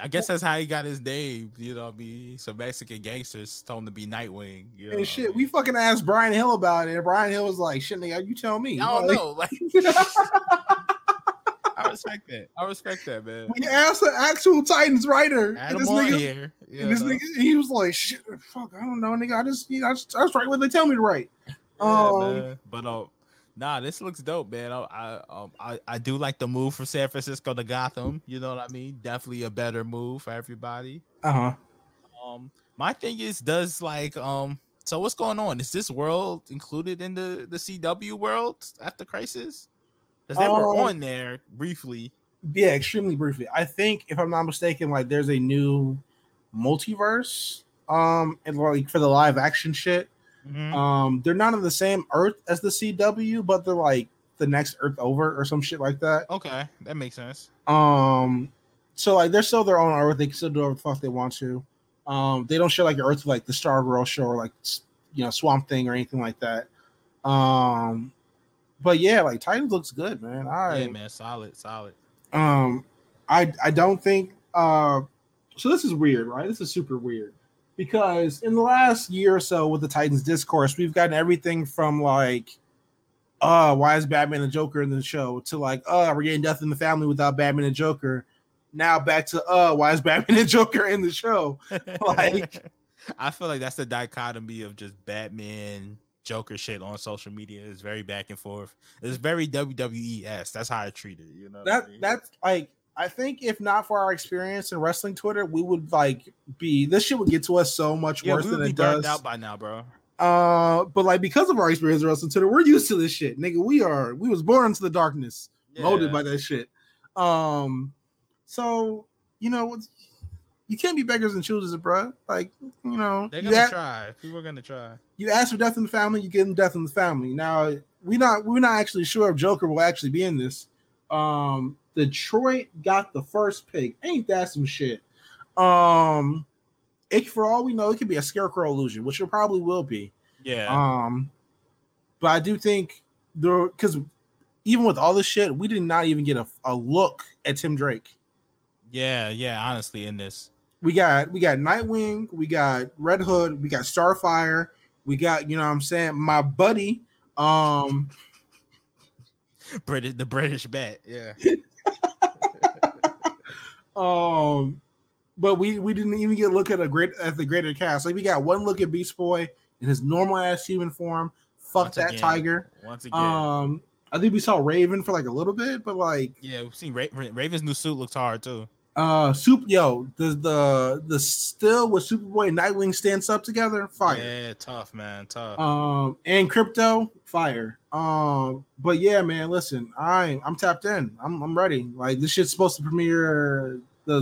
I guess that's how he got his name. You know, I mean, some Mexican gangsters told him to be Nightwing. You know And shit, we fucking asked Bryan Hill about it, and Bryan Hill was like, "Shit, nigga, you tell me." I don't Like, know. Like, I respect that. I respect that, man. We asked the actual Titans writer, Add and this nigga, here. you and this nigga, he was like, "Shit, fuck, I don't know, nigga. I just, you know, I just, I just write what they tell me to write." Yeah, Um, man. But uh, nah, this looks dope, man. I, I um I, I do like the move from San Francisco to Gotham. You know what I mean? Definitely a better move for everybody. Uh huh. Um, my thing is, does like um, so what's going on? Is this world included in the the CW world after Crisis? Because they were Um, on there briefly. Yeah, extremely briefly. I think, if I'm not mistaken, like there's a new multiverse, um, and like for the live action shit. Mhm. Um, they're not on the same Earth as the CW, but they're like the next Earth over or some shit like that. okay, that makes sense. Um, so like they're still their own Earth. They can still do whatever the fuck they want to. Um, they don't share like Earth like the Star Girl show or like you know Swamp Thing or anything like that. Um, but yeah, like Titans looks good, man. I yeah, man, solid, solid. um, I I don't think uh. So this is weird, right? This is super weird because in the last year or so with the Titans discourse, we've gotten everything from like, uh, why is Batman and Joker in the show to like, uh, we're getting Death in the Family without Batman and Joker. Now back to uh, why is Batman and Joker in the show? Like- I feel like that's the dichotomy of just Batman Joker shit on social media. It's very back and forth. It's very WWE s. That's how I treat it. You know what I That mean? that's like I think if not for our experience in wrestling Twitter, we would like be this shit would get to us so much yeah, worse we than it does. out by now, bro. Uh, but like because of our experience in wrestling Twitter, we're used to this shit, nigga. We are we was born into the darkness, molded by that shit. Um, so you know you can't be beggars and choosers, bro. Like you know, They're gonna try. People are gonna try. you ask for death in the family, you get them death in the family. Now we're not we're not actually sure if Joker will actually be in this. Um, Detroit got the first pick. Ain't that some shit? Um, it for all we know, it could be a scarecrow illusion, which it probably will be. Yeah. Um, but I do think there because even with all this shit, we did not even get a, a look at Tim Drake. yeah, yeah, honestly, in this. We got we got Nightwing, we got Red Hood, we got Starfire, we got you know what I'm saying my buddy. Um, British the British bet. Yeah. um, but we we didn't even get a look at a great at the greater cast. Like we got one look at Beast Boy in his normal ass human form. Fuck Once that again. tiger. Once again. Um, I think we saw Raven for like a little bit, but like yeah, we've seen Ra- Ra- Raven's new suit looks hard too. Uh, soup, yo, the the the still with Superboy and Nightwing stands up together, fire. Yeah, tough, man. Tough. Um, and Krypto, fire. Um, but yeah, man, listen, I I'm tapped in. I'm I'm ready. Like this shit's supposed to premiere. The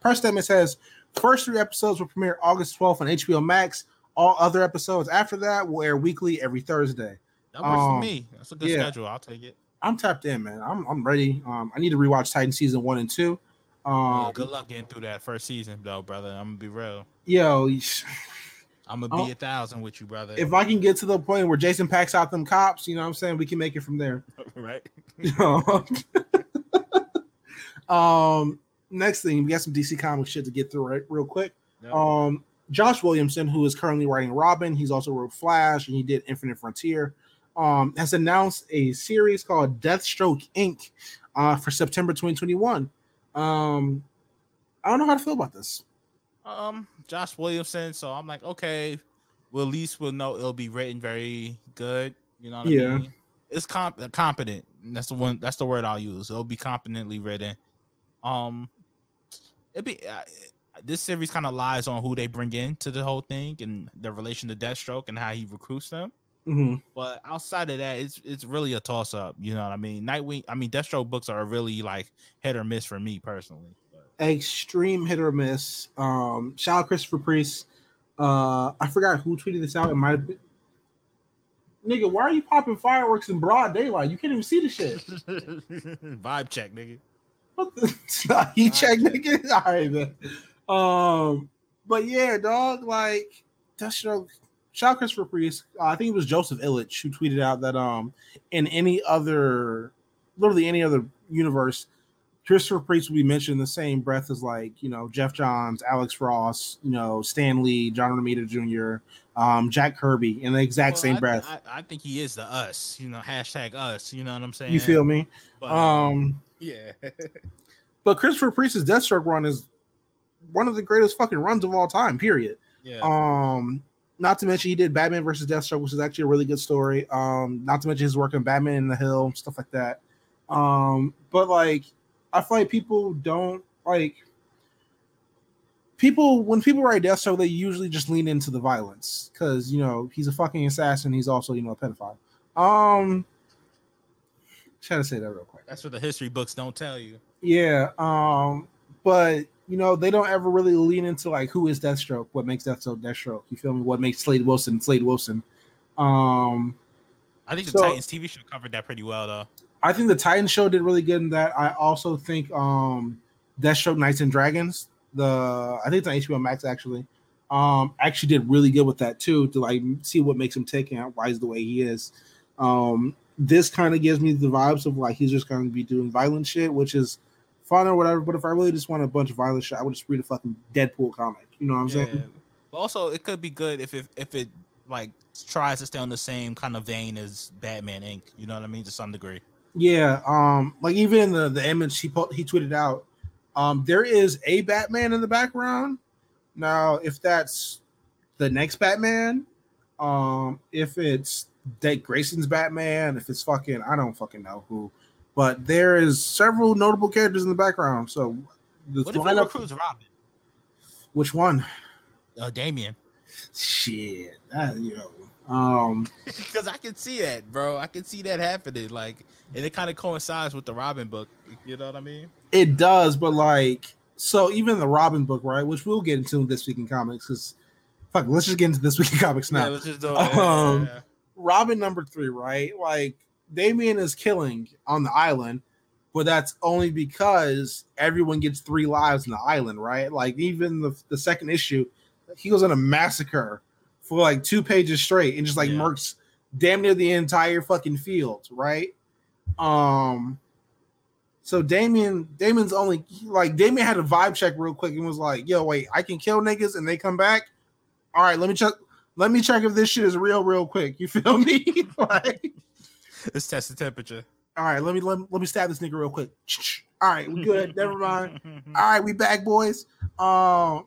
press statement says first three episodes will premiere August 12th on HBO Max. All other episodes after that will air weekly every Thursday. that works um, for me. That's a good yeah. schedule. I'll take it. I'm tapped in, man. I'm I'm ready. Um, I need to rewatch Titan season one and two. Yeah, Um, good luck getting through that first season, though, brother. I'm gonna be real. yo. I'm gonna Oh. be a thousand with you, brother. if I can get to the point where Jason packs out them cops, you know what I'm saying? We can make it from there. right? um next thing, we got some DC comic shit to get through right real quick. Yep. Um Josh Williamson, who is currently writing Robin, he's also wrote Flash and he did Infinite Frontier, um, has announced a series called Deathstroke Inc. Uh, for September 2021. Um, I don't know how to feel about this. Um, Josh Williamson. So I'm like, okay, well, at least we'll know it'll be written very good. You know what Yeah. I mean? It's comp- competent. That's the one. That's the word I'll use. It'll be competently written. Um, it be uh, this series kind of lies on who they bring in to the whole thing and their relation to Deathstroke and how he recruits them. hmm But outside of that, it's it's really a toss up. You know what I mean? Nightwing. I mean, Deathstroke books are really like hit or miss for me personally. Extreme hit or miss. Um, shout out Christopher Priest. Uh, I forgot who tweeted this out. It might have been. Nigga, why are you popping fireworks in broad daylight? You can't even see the shit. vibe check, nigga. What the he checked nigga. All right, man. Um, but yeah, dog, like Deathstroke. Shout out Christopher Priest. Uh, I think it was Joseph Illidge who tweeted out that um in any other literally any other universe, Christopher Priest will be mentioned in the same breath as like, you know, Geoff Johns, Alex Ross, you know, Stan Lee, John Romita Jr., um, Jack Kirby in the exact Well, same I, breath. I, I think he is the us. You know, hashtag us. You know what I'm saying? you feel me? But, Um yeah. But Christopher Priest's Deathstroke run is one of the greatest fucking runs of all time. Period. yeah. Um, not to mention he did Batman versus Deathstroke, which is actually a really good story. Um, not to mention his work on Batman in the Hill, stuff like that. Um, but like, I feel like people don't like people when people write Deathstroke, they usually just lean into the violence because you know he's a fucking assassin. He's also you know a pedophile. Um, try to say that real quick. That's what the history books don't tell you. Yeah. Um, but you know, they don't ever really lean into like who is Deathstroke, what makes Deathstroke Deathstroke. You feel me? What makes Slade Wilson Slade Wilson? Um, I think the So- Titans TV show covered that pretty well, though. I think the Titan show did really good in that. I also think um Deathstroke Knights and Dragons, the I think it's on HBO Max actually. Um, actually did really good with that too to like see what makes him tick and why he's the way he is. Um, this kind of gives me the vibes of like he's just going to be doing violent shit, which is fun or whatever. But if I really just want a bunch of violent shit, I would just read a fucking Deadpool comic. You know what I'm Yeah. saying? But also, it could be good if it if it like tries to stay on the same kind of vein as Batman Inc. You know what I mean, to some degree. Yeah, um, like even in the the image he po- he tweeted out, um, there is a Batman in the background. Now, if that's the next Batman, um, if it's Dick Grayson's Batman, if it's fucking I don't fucking know who, but there is several notable characters in the background. So the What if recruits Robin? which one? Uh, Damian. Shit, that, you know, um, Because I can see that, bro. I can see that happening. Like, and it kind of coincides with the Robin book. You know what I mean? It does, but like, so even the Robin book, right? Which we'll get into this week in comics, because fuck, let's just get into this week in comics now. Yeah, let's just do it. Um, Yeah. Robin number three, right? Like, Damian is killing on the island, but that's only because everyone gets three lives on the island, right? Like, even the, the second issue, he goes on a massacre for like two pages straight and just like Yeah. murks damn near the entire fucking field, right? Um, so Damian, Damian's only like Damian had a vibe check real quick and was like, "Yo, wait, I can kill niggas and they come back. All right, let me check. Let me check if this shit is real, real quick. You feel me? like, Let's test the temperature. all right, let me let, me- let me stab this nigga real quick. All right, we good. Never mind. All right, we back, boys. Um,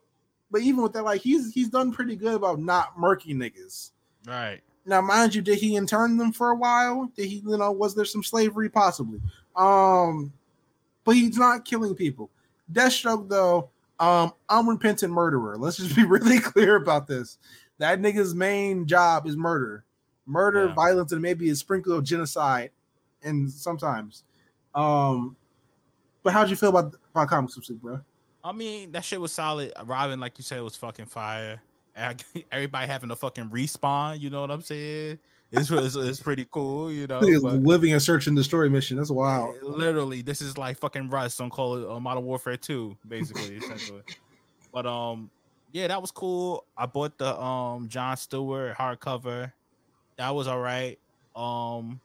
but even with that, like he's he's done pretty good about not murking niggas. Right. Now, mind you, did he intern them for a while? Did he, you know, was there some slavery possibly? Um, but he's not killing people. Deathstroke, though, um, unrepentant murderer. Let's just be really clear about this. That nigga's main job is murder, murder, Yeah. violence, and maybe a sprinkle of genocide, and sometimes. Um, but how'd you feel about about comics this week, bro? I mean, that shit was solid. Robin, like you said, was fucking fire. Everybody having a fucking respawn. You know what I'm saying? It's it's, it's pretty cool. You know. Living a search and destroy mission. That's wild. Literally, this is like fucking Rust on Call of uh, Modern Warfare 2, basically, essentially. But um, yeah, that was cool. I bought the um John Stewart hardcover. That was all right. Um,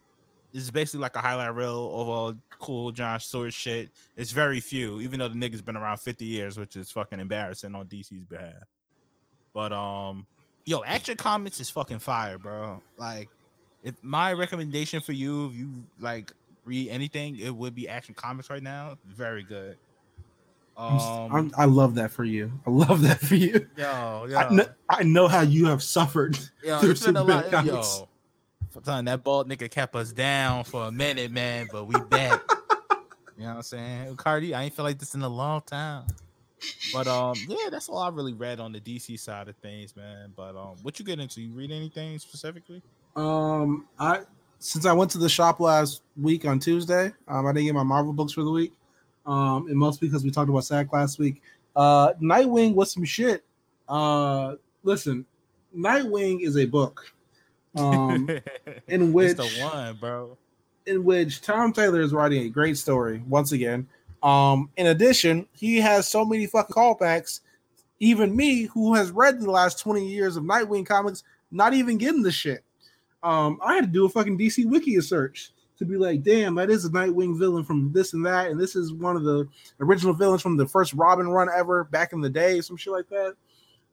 this is basically like a highlight reel of all cool John Stewart shit. It's very few, even though the nigga's been around 50 years, which is fucking embarrassing on DC's behalf. But um, yo, Action Comics is fucking fire, bro. Like, if my recommendation for you, if you like read anything, it would be Action Comics right now. Very good. Um, I'm, I love that for you. I love that for you. yo, yo, I, know, I know how you have suffered. yo, through it's been a some lot. big comics. Yo, son, that bald nigga kept us down for a minute, man, but we back. You know what I'm saying? Cardi, I ain't feel like this in a long time. But um, yeah, that's all I really read on the DC side of things, man. But um, what you get into? You read anything specifically? Um, I since I went to the shop last week on Tuesday, um, I didn't get my Marvel books for the week. Um, and mostly because we talked about SAG last week. Uh, Nightwing was some shit. Uh, listen, Nightwing is a book. Um, in which it's the one, bro. In which Tom Taylor is writing a great story once again. Um, in addition, he has so many fucking callbacks. Even me, who has read the last 20 years of Nightwing comics, not even getting the shit. Um, I had to do a fucking DC Wiki search to be like, damn, that is a Nightwing villain from this and that, and this is one of the original villains from the first Robin run ever back in the day, some shit like that.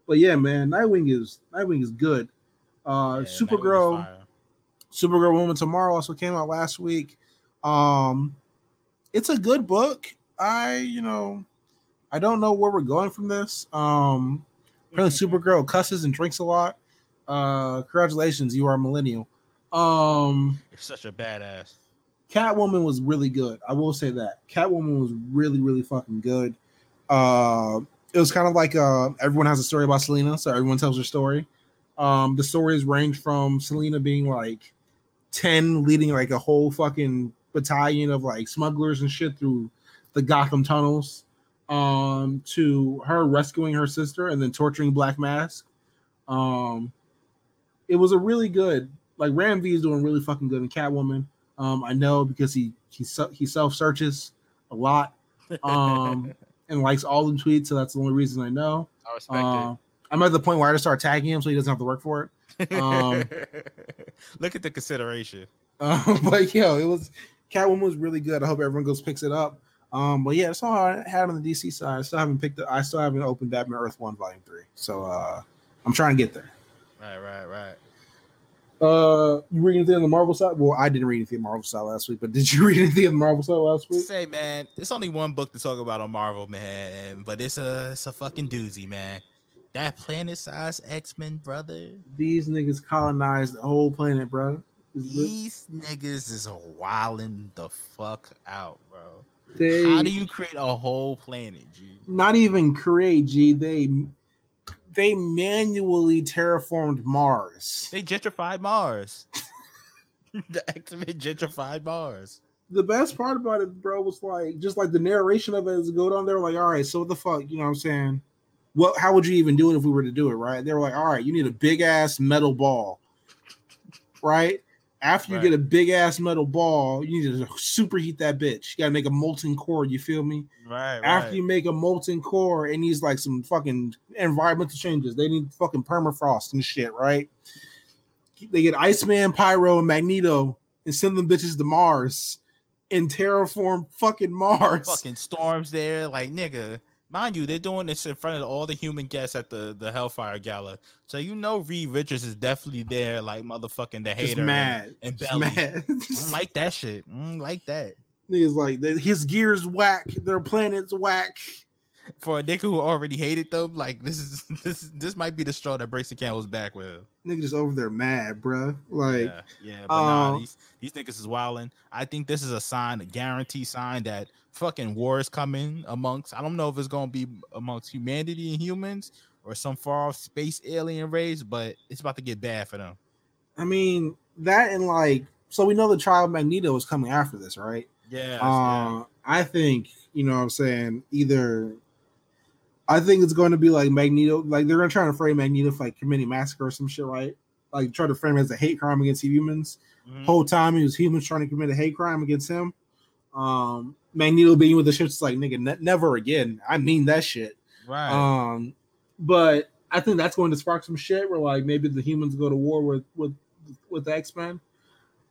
But yeah, man, Nightwing is Nightwing is good. Uh, yeah, Supergirl, Supergirl Woman Tomorrow also came out last week. Um, it's a good book. I, you know, I don't know where we're going from this. Um, apparently Supergirl cusses and drinks a lot. Uh, congratulations, you are a millennial. Um, you're such a badass. Catwoman was really good. I will say that Catwoman was really, really fucking good. Uh, it was kind of like uh, everyone has a story about Selina, so everyone tells their story. Um, the stories range from Selina being like 10, leading like a whole fucking battalion of like smugglers and shit through the Gotham tunnels, um, to her rescuing her sister and then torturing Black Mask. Um, it was a really good, like Ram V is doing really fucking good in Catwoman. Um, I know because he he he self searches a lot, um, and likes all the tweets, so that's the only reason I know. I respect uh, it. I'm at the point where I just start tagging him so he doesn't have to work for it. Um, Look at the consideration. Um, but yo, it was Catwoman was really good. I hope everyone goes picks it up. Um, but yeah, that's all I had on the DC side. I still haven't picked it. I still haven't opened Batman Earth One Volume Three. So uh, I'm trying to get there. Right, right, right. Uh, you read anything on the Marvel side? Well, I didn't read anything on Marvel side last week, but did you read anything on the Marvel side last week? Say, man, it's only one book to talk about on Marvel, man, but it's a it's a fucking doozy, man. That planet size X Men, brother. These niggas colonized the whole planet, bro. These niggas is wilding the fuck out, bro. They, How do you create a whole planet, G? Not even create, G. They they manually terraformed Mars. They gentrified Mars. the X Men gentrified Mars. The best part about it, bro, was like just like the narration of it as it go down there. Like, all right, so what the fuck, you know what I'm saying? What? How would you even do it if we were to do it? Right? They were like, all right, you need a big ass metal ball, right? After you right. get a big ass metal ball, you need to superheat that bitch. You gotta make a molten core. You feel me? Right. After right. you make a molten core, it needs like some fucking environmental changes. They need fucking permafrost and shit, right? They get Iceman, Pyro, and Magneto and send them bitches to Mars and terraform fucking Mars. Fucking storms there, like nigga. Mind you, they're doing this in front of all the human guests at the, the Hellfire Gala. So you know Reed Richards is definitely there, like motherfucking the hater mad. and, and belly. Mad. like that shit. like that. Niggas like his gears whack, their planets whack. For a nigga who already hated them, like this is this this might be the straw that breaks the camel's back with. nigga just over there mad, bro. Like yeah, yeah but um, nah, these these niggas is wilding. I think this is a sign, a guarantee sign that fucking war is coming amongst. I don't know if it's gonna be amongst humanity and humans or some far off space alien race, but it's about to get bad for them. I mean that and like so we know the child Magneto is coming after this, right? Yeah. Uh, yeah. I think you know what I'm saying either. I think it's going to be like Magneto, like they're gonna try to frame Magneto for like committing massacre or some shit, right? Like try to frame it as a hate crime against humans. Mm-hmm. Whole time he was humans trying to commit a hate crime against him. Um, Magneto being with the ships like nigga, ne- never again. I mean that shit. Right. Um, but I think that's going to spark some shit where like maybe the humans go to war with with with the X Men.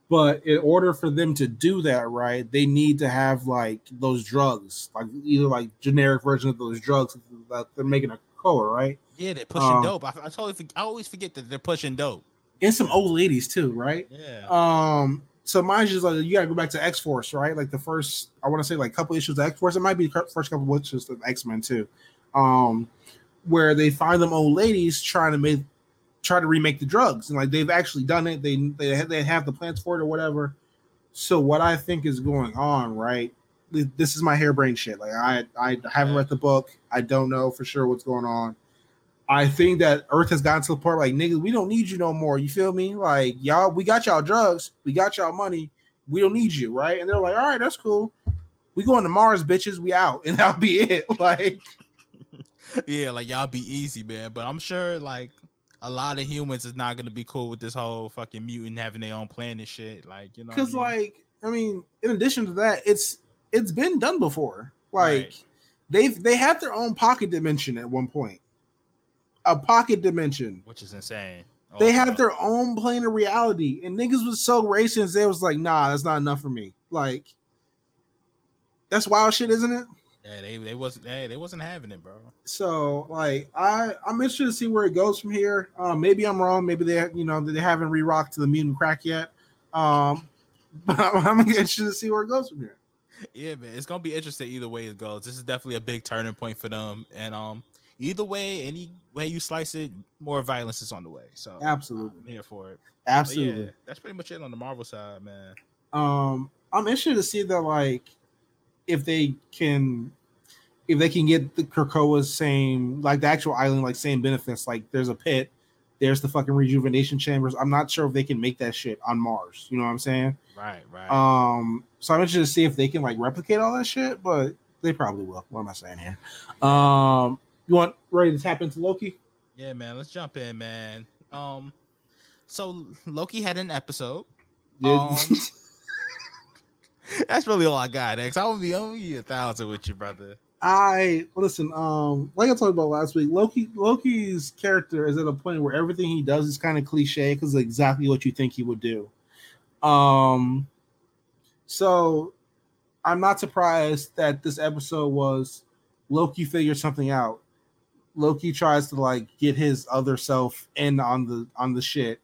But in order for them to do that, right, they need to have like those drugs, like either like generic version of those drugs that they're making a color, right? Yeah, they're pushing um, dope. I, I totally, I always forget that they're pushing dope. And some old ladies too, right? Yeah. Um, so mind you, like you gotta go back to X Force, right? Like the first, I want to say like couple issues of X Force. It might be the first couple issues of X Men too, um, where they find them old ladies trying to make, try to remake the drugs, and like they've actually done it. They they have, they have the plans for it or whatever. So what I think is going on, right, this is my harebrained shit. Like I I haven't read the book. I don't know for sure what's going on. I think that Earth has gotten to the point like niggas, we don't need you no more. You feel me? Like y'all, we got y'all drugs, we got y'all money, we don't need you, right? And they're like, all right, that's cool. We going to Mars, bitches. We out, and that'll be it. Like, yeah, like y'all be easy, man. But I'm sure like a lot of humans is not gonna be cool with this whole fucking mutant having their own planet shit. Like, you know, what I because mean? like, I mean, in addition to that, it's it's been done before. Like, Right. they've they have their own pocket dimension at one point. A pocket dimension. which is insane. Oh they Oh, have fuck. their own plane of reality, and niggas was so racist. They was like, "Nah, that's not enough for me." Like, that's wild shit, isn't it? Yeah, they they wasn't hey, they wasn't having it, bro. So, like, I I'm interested to see where it goes from here. Um, maybe I'm wrong. Maybe they, you know, they haven't re-rocked to the mutant crack yet. Um, but I'm interested to see where it goes from here. Yeah, man, it's gonna be interesting either way it goes. This is definitely a big turning point for them, and um, either way, any way you slice it, more violence is on the way. So Absolutely, I'm here for it. Absolutely. yeah, that's pretty much it on the Marvel side, man. um i'm interested to see that like if they can if they can get the Krakoa's same like the actual island like same benefits like there's a pit there's the fucking rejuvenation chambers i'm not sure if they can make that shit on mars you know what i'm saying Right, right. um so i'm interested to see if they can like replicate all that shit but they probably will what am i saying here um you want ready to tap into loki yeah, man. Let's jump in, man. Um, so Loki had an episode. Um, That's really all I got, X. I would be only a thousand with you, brother. I listen. Um, like I talked about last week, Loki. Loki's character is at a point where everything he does is kind of cliche because exactly what you think he would do. Um, so I'm not surprised that this episode was Loki figured something out. Loki tries to like get his other self in on the on the shit.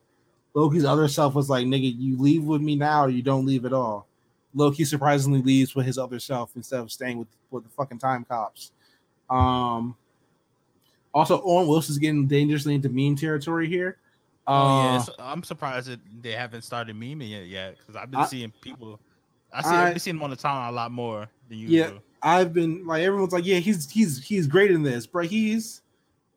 Loki's other self was like, "Nigga, you leave with me now, or you don't leave at all." Loki surprisingly leaves with his other self instead of staying with with the fucking time cops. Um. Also, Owen Wilson's getting dangerously into meme territory here. Oh yeah, Uh, I'm surprised that they haven't started memeing it yet because I've been I- seeing people. I see, I- I've been seeing them on the timeline a lot more than you. Yeah. I've been like everyone's like, yeah, he's he's he's great in this, but he's.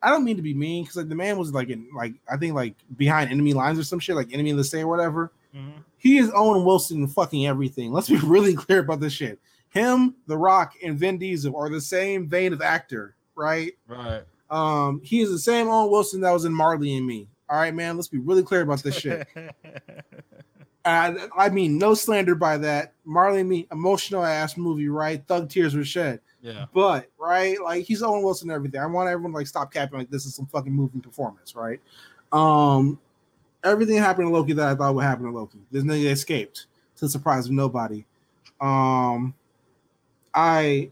I don't mean to be mean because like the man was like in like I think like behind enemy lines or some shit like enemy of the state or whatever. Mhm. He is Owen Wilson fucking everything. Let's be really clear about this shit. Him, The Rock, and Vin Diesel are the same vein of actor, right? Right. Um, he is the same Owen Wilson that was in Marley and Me. All right, man. Let's be really clear about this shit. And I mean, no slander by that. Marley and Me, emotional ass movie, right? Thug tears were shed. yeah. But right, like he's Owen Wilson and everything. I want everyone to, like stop capping like this is some fucking moving performance, right? Um, everything happened to Loki that I thought would happen to Loki. This nigga escaped to the surprise of nobody. Um, I.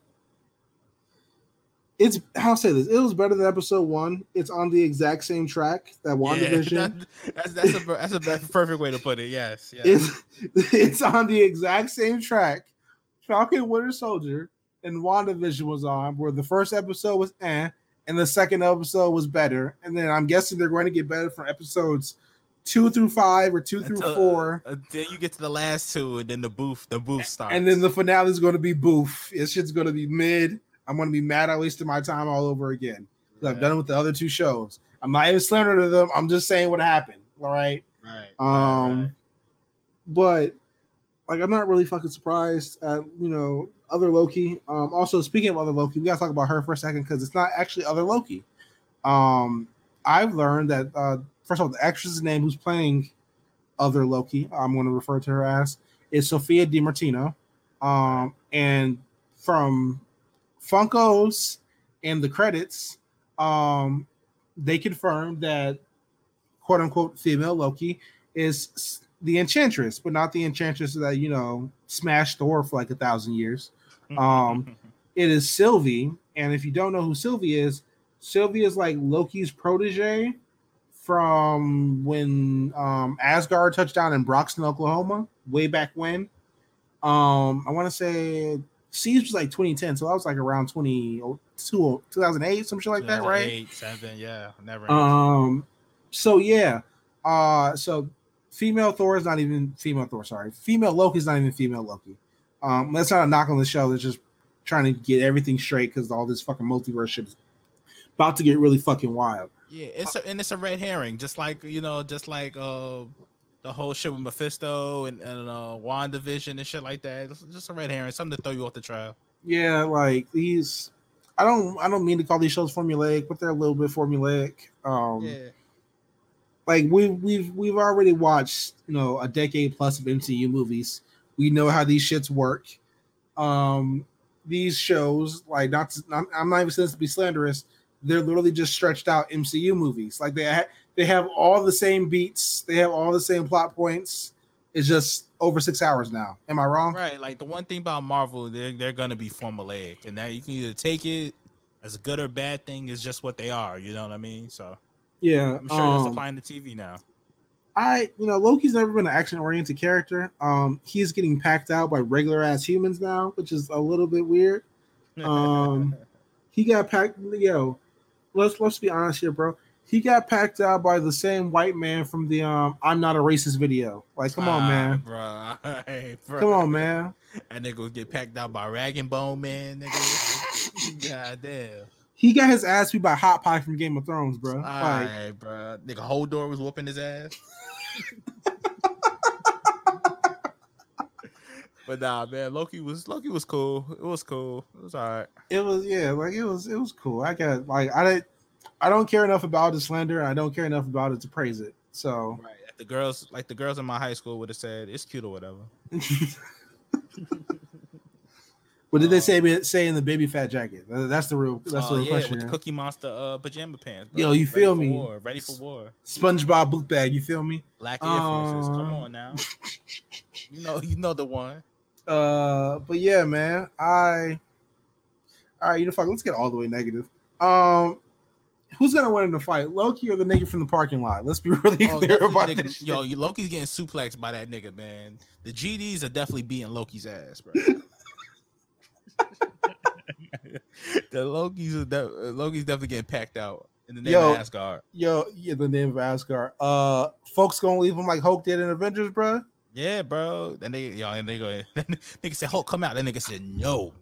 It's how say this. It was better than episode one. It's on the exact same track that WandaVision. Yeah, that- that's that's a that's a that's a perfect way to put it. Yes. yes. it's, it's on the exact same track Falcon Winter Soldier and WandaVision was on, where the first episode was eh, and the second episode was better. And then I'm guessing they're going to get better from episodes two through five or two through four. uh, then you get to the last two, and then the booth the booth starts. And then the finale is going to be boof. This shit's going to be mid. I'm going to be mad I wasted my time all over again. 'Cause I've done it with the other two shows. I'm not even slandering to them. I'm just saying what happened. All right. right. Um, right, but like I'm not really fucking surprised at you know other Loki. Um, also speaking of other Loki, we gotta talk about her for a second because it's not actually other Loki. Um, I've learned that uh, first of all, the actress's name who's playing other Loki, I'm going to refer to her as, is Sophia Di Martino. Um, and from Funkos and the credits, um, they confirmed that quote unquote female Loki is the Enchantress, but not the Enchantress that you know smashed Thor for like a thousand years. um, It is Sylvie, and if you don't know who Sylvie is, Sylvie is like Loki's protege from when um, Asgard touched down in Broxton, Oklahoma, way back when. Um, I want to say Siege was like 2010, so that was like around 20, 2008, some shit like that, right? 2008, Seven, yeah, never. Um, so yeah, uh, so female Thor is not even female Thor. Sorry, female Loki is not even female Loki. Um, that's not a knock on the show. They're just trying to get everything straight because all this fucking multiverse shit is about to get really fucking wild. Yeah, it's a, and it's a red herring, just like you know, just like uh the whole shit with Mephisto and, and uh WandaVision and shit like that. It's just a red herring, something to throw you off the trail. Yeah, like these. I don't. I don't mean to call these shows formulaic, but they're a little bit formulaic. Um, Yeah, like we we've we've already watched you know a decade plus of MCU movies. We know how these shits work. Um, these shows, like not, to, not I'm not even saying this to be slanderous. They're literally just stretched out MCU movies. Like they ha- they have all the same beats. They have all the same plot points. It's just over six hours now. Am I wrong? right. Like the one thing about Marvel, they're they're gonna be formulaic, and that you can either take it as a good or bad thing. Is just what they are. You know what I mean? So Yeah. I'm sure that's um, applying to TV now. I, you know, Loki's never been an action oriented character. Um, he's getting packed out by regular ass humans now, which is a little bit weird. Um, he got packed. Yo, let's let's be honest here, bro. He got packed out by the same white man from the um "I'm not a racist" video. Like, come on, man. bro. Hey, bro. Come on, man. That nigga get packed out by Rag and Bone Man, nigga. God damn. He got his ass beat by Hot Pie from Game of Thrones, bro. Like, Alright, bro. Nigga Hodor was whooping his ass. But nah, man, Loki was Loki was cool. It was cool. It was alright. it was yeah, like it was it was cool. I got like I didn't I don't care enough about it to slander. I don't care enough about it to praise it. So Right. The girls, like the girls in my high school, would have said it's cute or whatever. what did they say? Say in the baby fat jacket. That's the real. That's Oh, the real yeah, question. with the. Cookie Monster uh, pajama pants. Yo, you Ready feel for me? War. Ready for war. SpongeBob book bag. You feel me? Black Air Forces. Come Um, on now. you know, you know the one. Uh, but yeah, man. I. All right, you know, fuck. Let's get all the way negative. Um, who's gonna win in the fight, Loki or the nigga from the parking lot? Let's be really Oh, clear about nigga- this. shit. yo, Loki's getting suplexed by that nigga, man. The GDs are definitely beating Loki's ass, bro. the Loki's are de- uh, Loki's definitely getting packed out in the name Yo. of Asgard. Yo, yeah, the name of Asgard. Uh, folks gonna leave him like Hulk did in Avengers, bro. Yeah, bro. And they, yo, and they go. nigga said, "Hulk, come out." That nigga said, "No."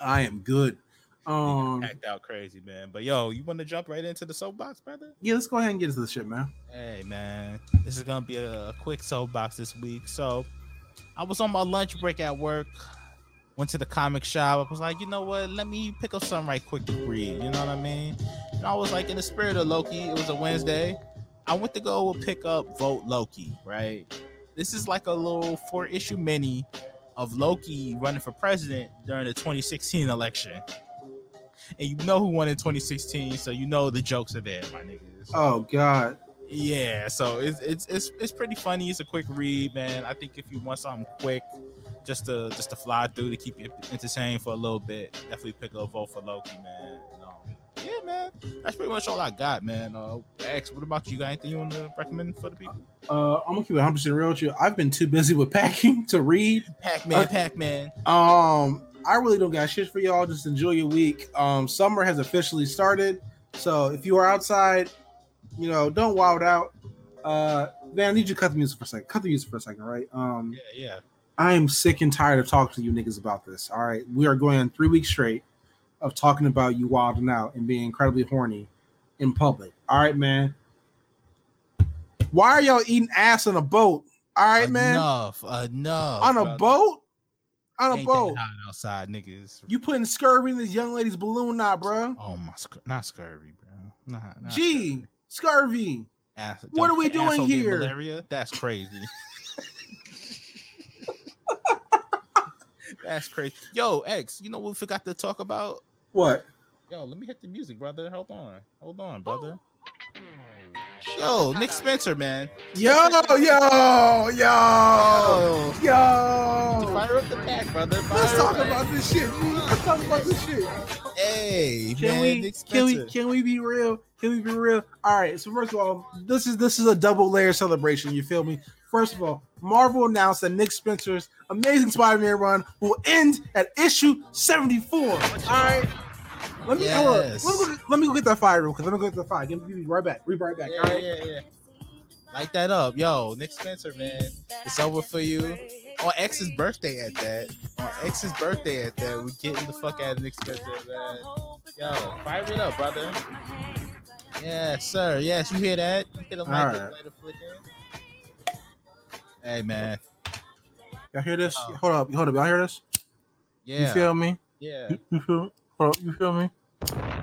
I am good. Um, Packed out crazy, man. But yo, you want to jump right into the soapbox, brother? yeah, let's go ahead and get into this shit, man. Hey man, this is gonna be a quick soapbox this week. So, I was on my lunch break at work. Went to the comic shop. I was like, you know what? Let me pick up something right quick to read. You know what I mean? And I was like, in the spirit of Loki, it was a Wednesday. I went to go pick up Vote Loki. Right. This is like a little four issue mini of Loki running for president during the 2016 election. And you know who won in 2016, so you know the jokes are there, my niggas. Oh God, Yeah, so it's it's it's it's pretty funny. It's a quick read, man. I think if you want something quick, just to just to fly through to keep you entertained for a little bit, definitely pick up vote for Loki, man. Yeah, man. That's pretty much all I got, man. Uh, X, what about you? You Got anything you want to recommend for the people? uh, I'm gonna keep it 100 percent real with you. I've been too busy with packing to read. Pac Man, Uh, Pac Man. Um, I really don't got shit for y'all. Just enjoy your week. Um, summer has officially started, so if you are outside, you know, don't wild out. Uh, man, I need you to cut the music for a second. Cut the music for a second, right? Um, Yeah, yeah. I am sick and tired of talking to you niggas about this. All right, we are going on three weeks straight of talking about you wilding out and being incredibly horny in public. All right, man. Why are y'all eating ass on a boat? All right, man. enough, enough. On a brother. boat? On a Ain't boat. outside, niggas. You putting scurvy in this young lady's balloon now, bro. Oh my, not scurvy, bro. Not, not Gee, scurvy. Ass- What are we doing here? Malaria? That's crazy. That's crazy. Yo, X, you know what we forgot to talk about? What? Yo, let me hit the music, brother. Hold on. Hold on, oh. brother. Yo, Nick Spencer, man. Yo, yo, yo, Oh, yo. fire up the pack, brother. Let's talk up. about this shit. G. Let's talk about this shit. Hey, Can man, we Nick can we Spencer. can we be real? Can we be real? All right. So first of all, this is this is a double layer celebration. You feel me? First of all, Marvel announced that Nick Spencer's Amazing Spider-Man run will end at issue 74. All right. Let me. Yes. let, me go, let me go get that fire real quick. Let me go get the fire. Give me right back. Be right back. Yeah, all right. yeah, yeah. Light that up. Yo, Nick Spencer, man. It's over for you. on X's birthday at that. On X's birthday at that, we getting the fuck out of Nick Spencer, man. Yo, fire it up, brother. Yes, sir. Yes, you hear that? You hear the light, All the right. light flicker? Hey, man. Y'all hear this? Oh. Hold up, hold up. Y'all hear this? Yeah. You feel me? yeah. You, you feel? Hold up, you feel me?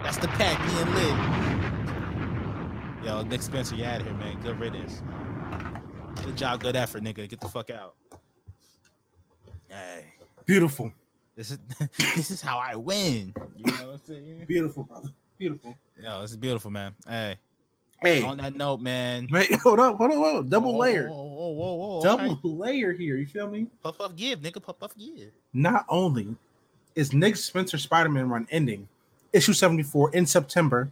That's the pack being lit. Yo, Nick Spencer, you out of here, man. Good riddance. Good job, good effort, nigga. Get the fuck out. Hey, Beautiful, this is this is how I win. You know what I'm saying? beautiful, brother. Beautiful. Yo, this is beautiful, man. Hey, Hey, on that note, man. wait, hold up, hold up, hold up. Double Whoa, layer, Whoa, whoa, whoa, whoa. double okay. layer here. You feel me? Puff, puff, give, nigga. Puff, puff, give. Not only is Nick Spencer Spider-Man run ending, issue 74 in September,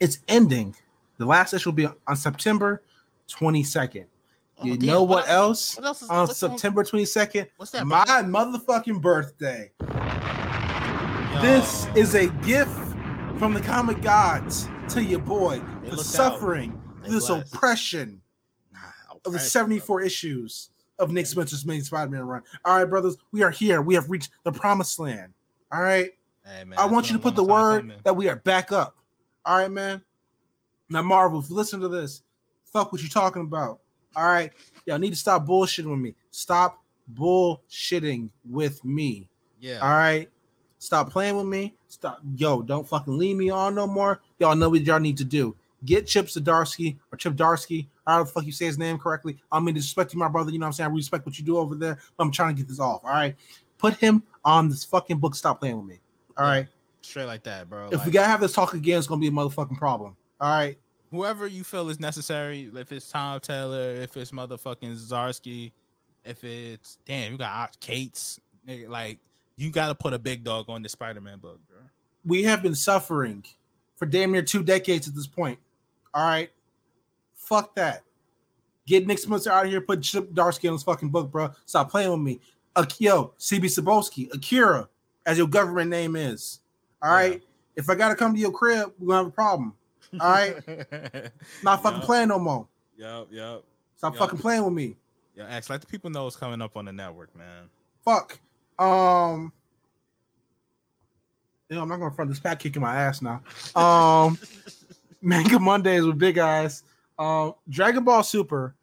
it's ending. The last issue will be on September 22nd. You Oh, know what, else? else? What else is On what's on- September 22nd, What's that? my brother? motherfucking birthday. Yo, This is a gift from the comic gods to your boy They for suffering this blessed. oppression Nah, of the 74 issues of Nick Spencer's main Spider-Man run. All right, brothers, we are here. We have reached the promised land. All right. Hey, man, I want you to put the word that we are back up. All right, man. Now, Marvel, if you listen to this, fuck what you talking about. All right. Y'all need to stop bullshitting with me. Stop bullshitting with me. Yeah. All right. Stop playing with me. Stop. Yo, don't fucking leave me on no more. Y'all know what y'all need to do. Get Chip Zdarsky or Chip Darsky. How the fuck you say his name correctly? I mean, disrespect you, my brother. You know what I'm saying? I respect what you do over there. But I'm trying to get this off. All right. Put him on this fucking book. Stop playing with me. All right. Straight like that, bro. If Like, we gotta have this talk again, it's gonna be a motherfucking problem. All right. whoever you feel is necessary, if it's Tom Taylor, if it's motherfucking Zarsky, if it's damn, you got Ox Cates, nigga, like you got to put a big dog on the Spider-Man book, bro. We have been suffering for damn near two decades at this point. All right. Fuck that. Get Nick Spencer out of here. Put Chip Darsky on this fucking book, bro. Stop playing with me. Ak- Yo, CB Cebulski, Akira, as your government name is. All right. Yeah. If I gotta come to your crib, we're gonna have a problem. All right. Not fucking Yup. playing no more. Yup, yup. Stop Yup. fucking playing with me. Yeah, X, let the people know what's coming up on the network, man. Fuck. Um. Yo, I'm not gonna front this pack kicking my ass now. Um, Manga Mondays with Big Eyes. Um, Dragon Ball Super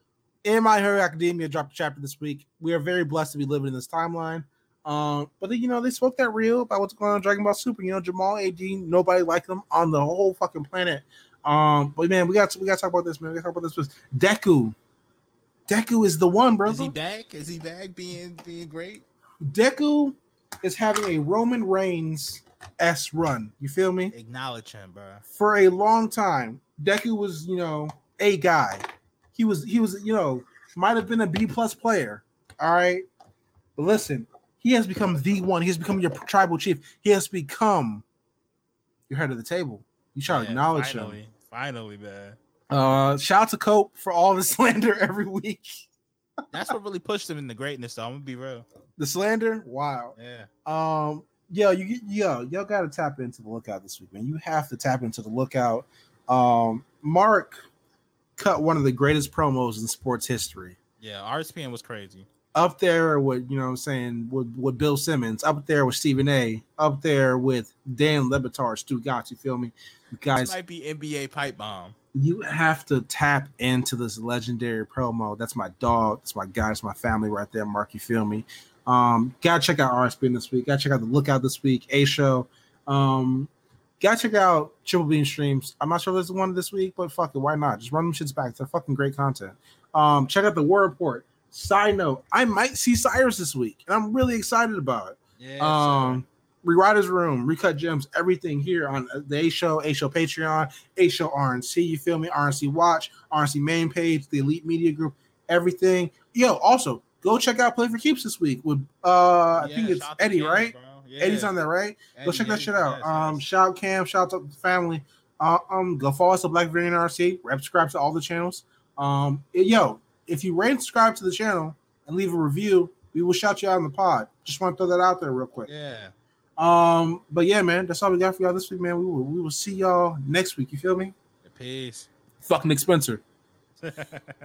and My Hero Academia dropped a chapter this week. We are very blessed to be living in this timeline. Um, but then, you know, they spoke that real about what's going on in Dragon Ball Super. You know, Jamal AD, nobody liked them on the whole fucking planet. Um, but man, we got to we got to talk about this, man. We got to talk about this. With Deku. Deku is the one, brother. Is he back? Is he back being being great? Deku is having a Roman Reigns S run. You feel me? Acknowledge him, bro. For a long time, Deku was, you know, a guy. He was, he was, you know, might have been a B plus player. All right. But listen, he has become the one. He has become your tribal chief. He has become your head of the table. You try to Yeah, acknowledge him. finally, Finally, man. Uh shout out to Cope for all the slander every week. That's what really pushed him into greatness, though. I'm gonna be real. The slander, wow. Yeah. Um, yo, you yo, y'all gotta tap into the lookout this week, man. You have to tap into the lookout. Um, Mark cut one of the greatest promos in sports history. Yeah. RSPN was crazy. Up there with, you know what I'm saying, with, with Bill Simmons, up there with Stephen A, up there with Dan Le Batard, Stu Gotts, you feel me? You This guys, might be NBA pipe bomb. you have to tap into this legendary promo. That's my dog. That's my guy. That's my family right there, Mark. You feel me? Um, gotta check out RSPN this week. Gotta check out the Lookout this week. A show. Um, gotta check out Triple Beam streams. I'm not sure if there's one this week, but fuck it, why not? Just run them shits back. They're fucking great content. Um, check out the War Report. Side note, I might see Cyrus this week, and I'm really excited about it Yeah. um rewriters room recut gems everything here on the a show a show patreon a show rnc you feel me rnc watch rnc main page the elite media group everything yo also go check out play for keeps this week with uh i think it's eddie right eddie's on there right go check that shit out um shout out cam shout out to the family uh, um go follow us at black variant rc rep subscribe to all the channels um yo if you rate and subscribe to the channel and leave a review we will shout you out on the pod just want to throw that out there real quick Yeah. um, but yeah, man, that's all we got for y'all this week, man. We will we will see y'all next week. You feel me? Peace. Fuck Nick Spencer.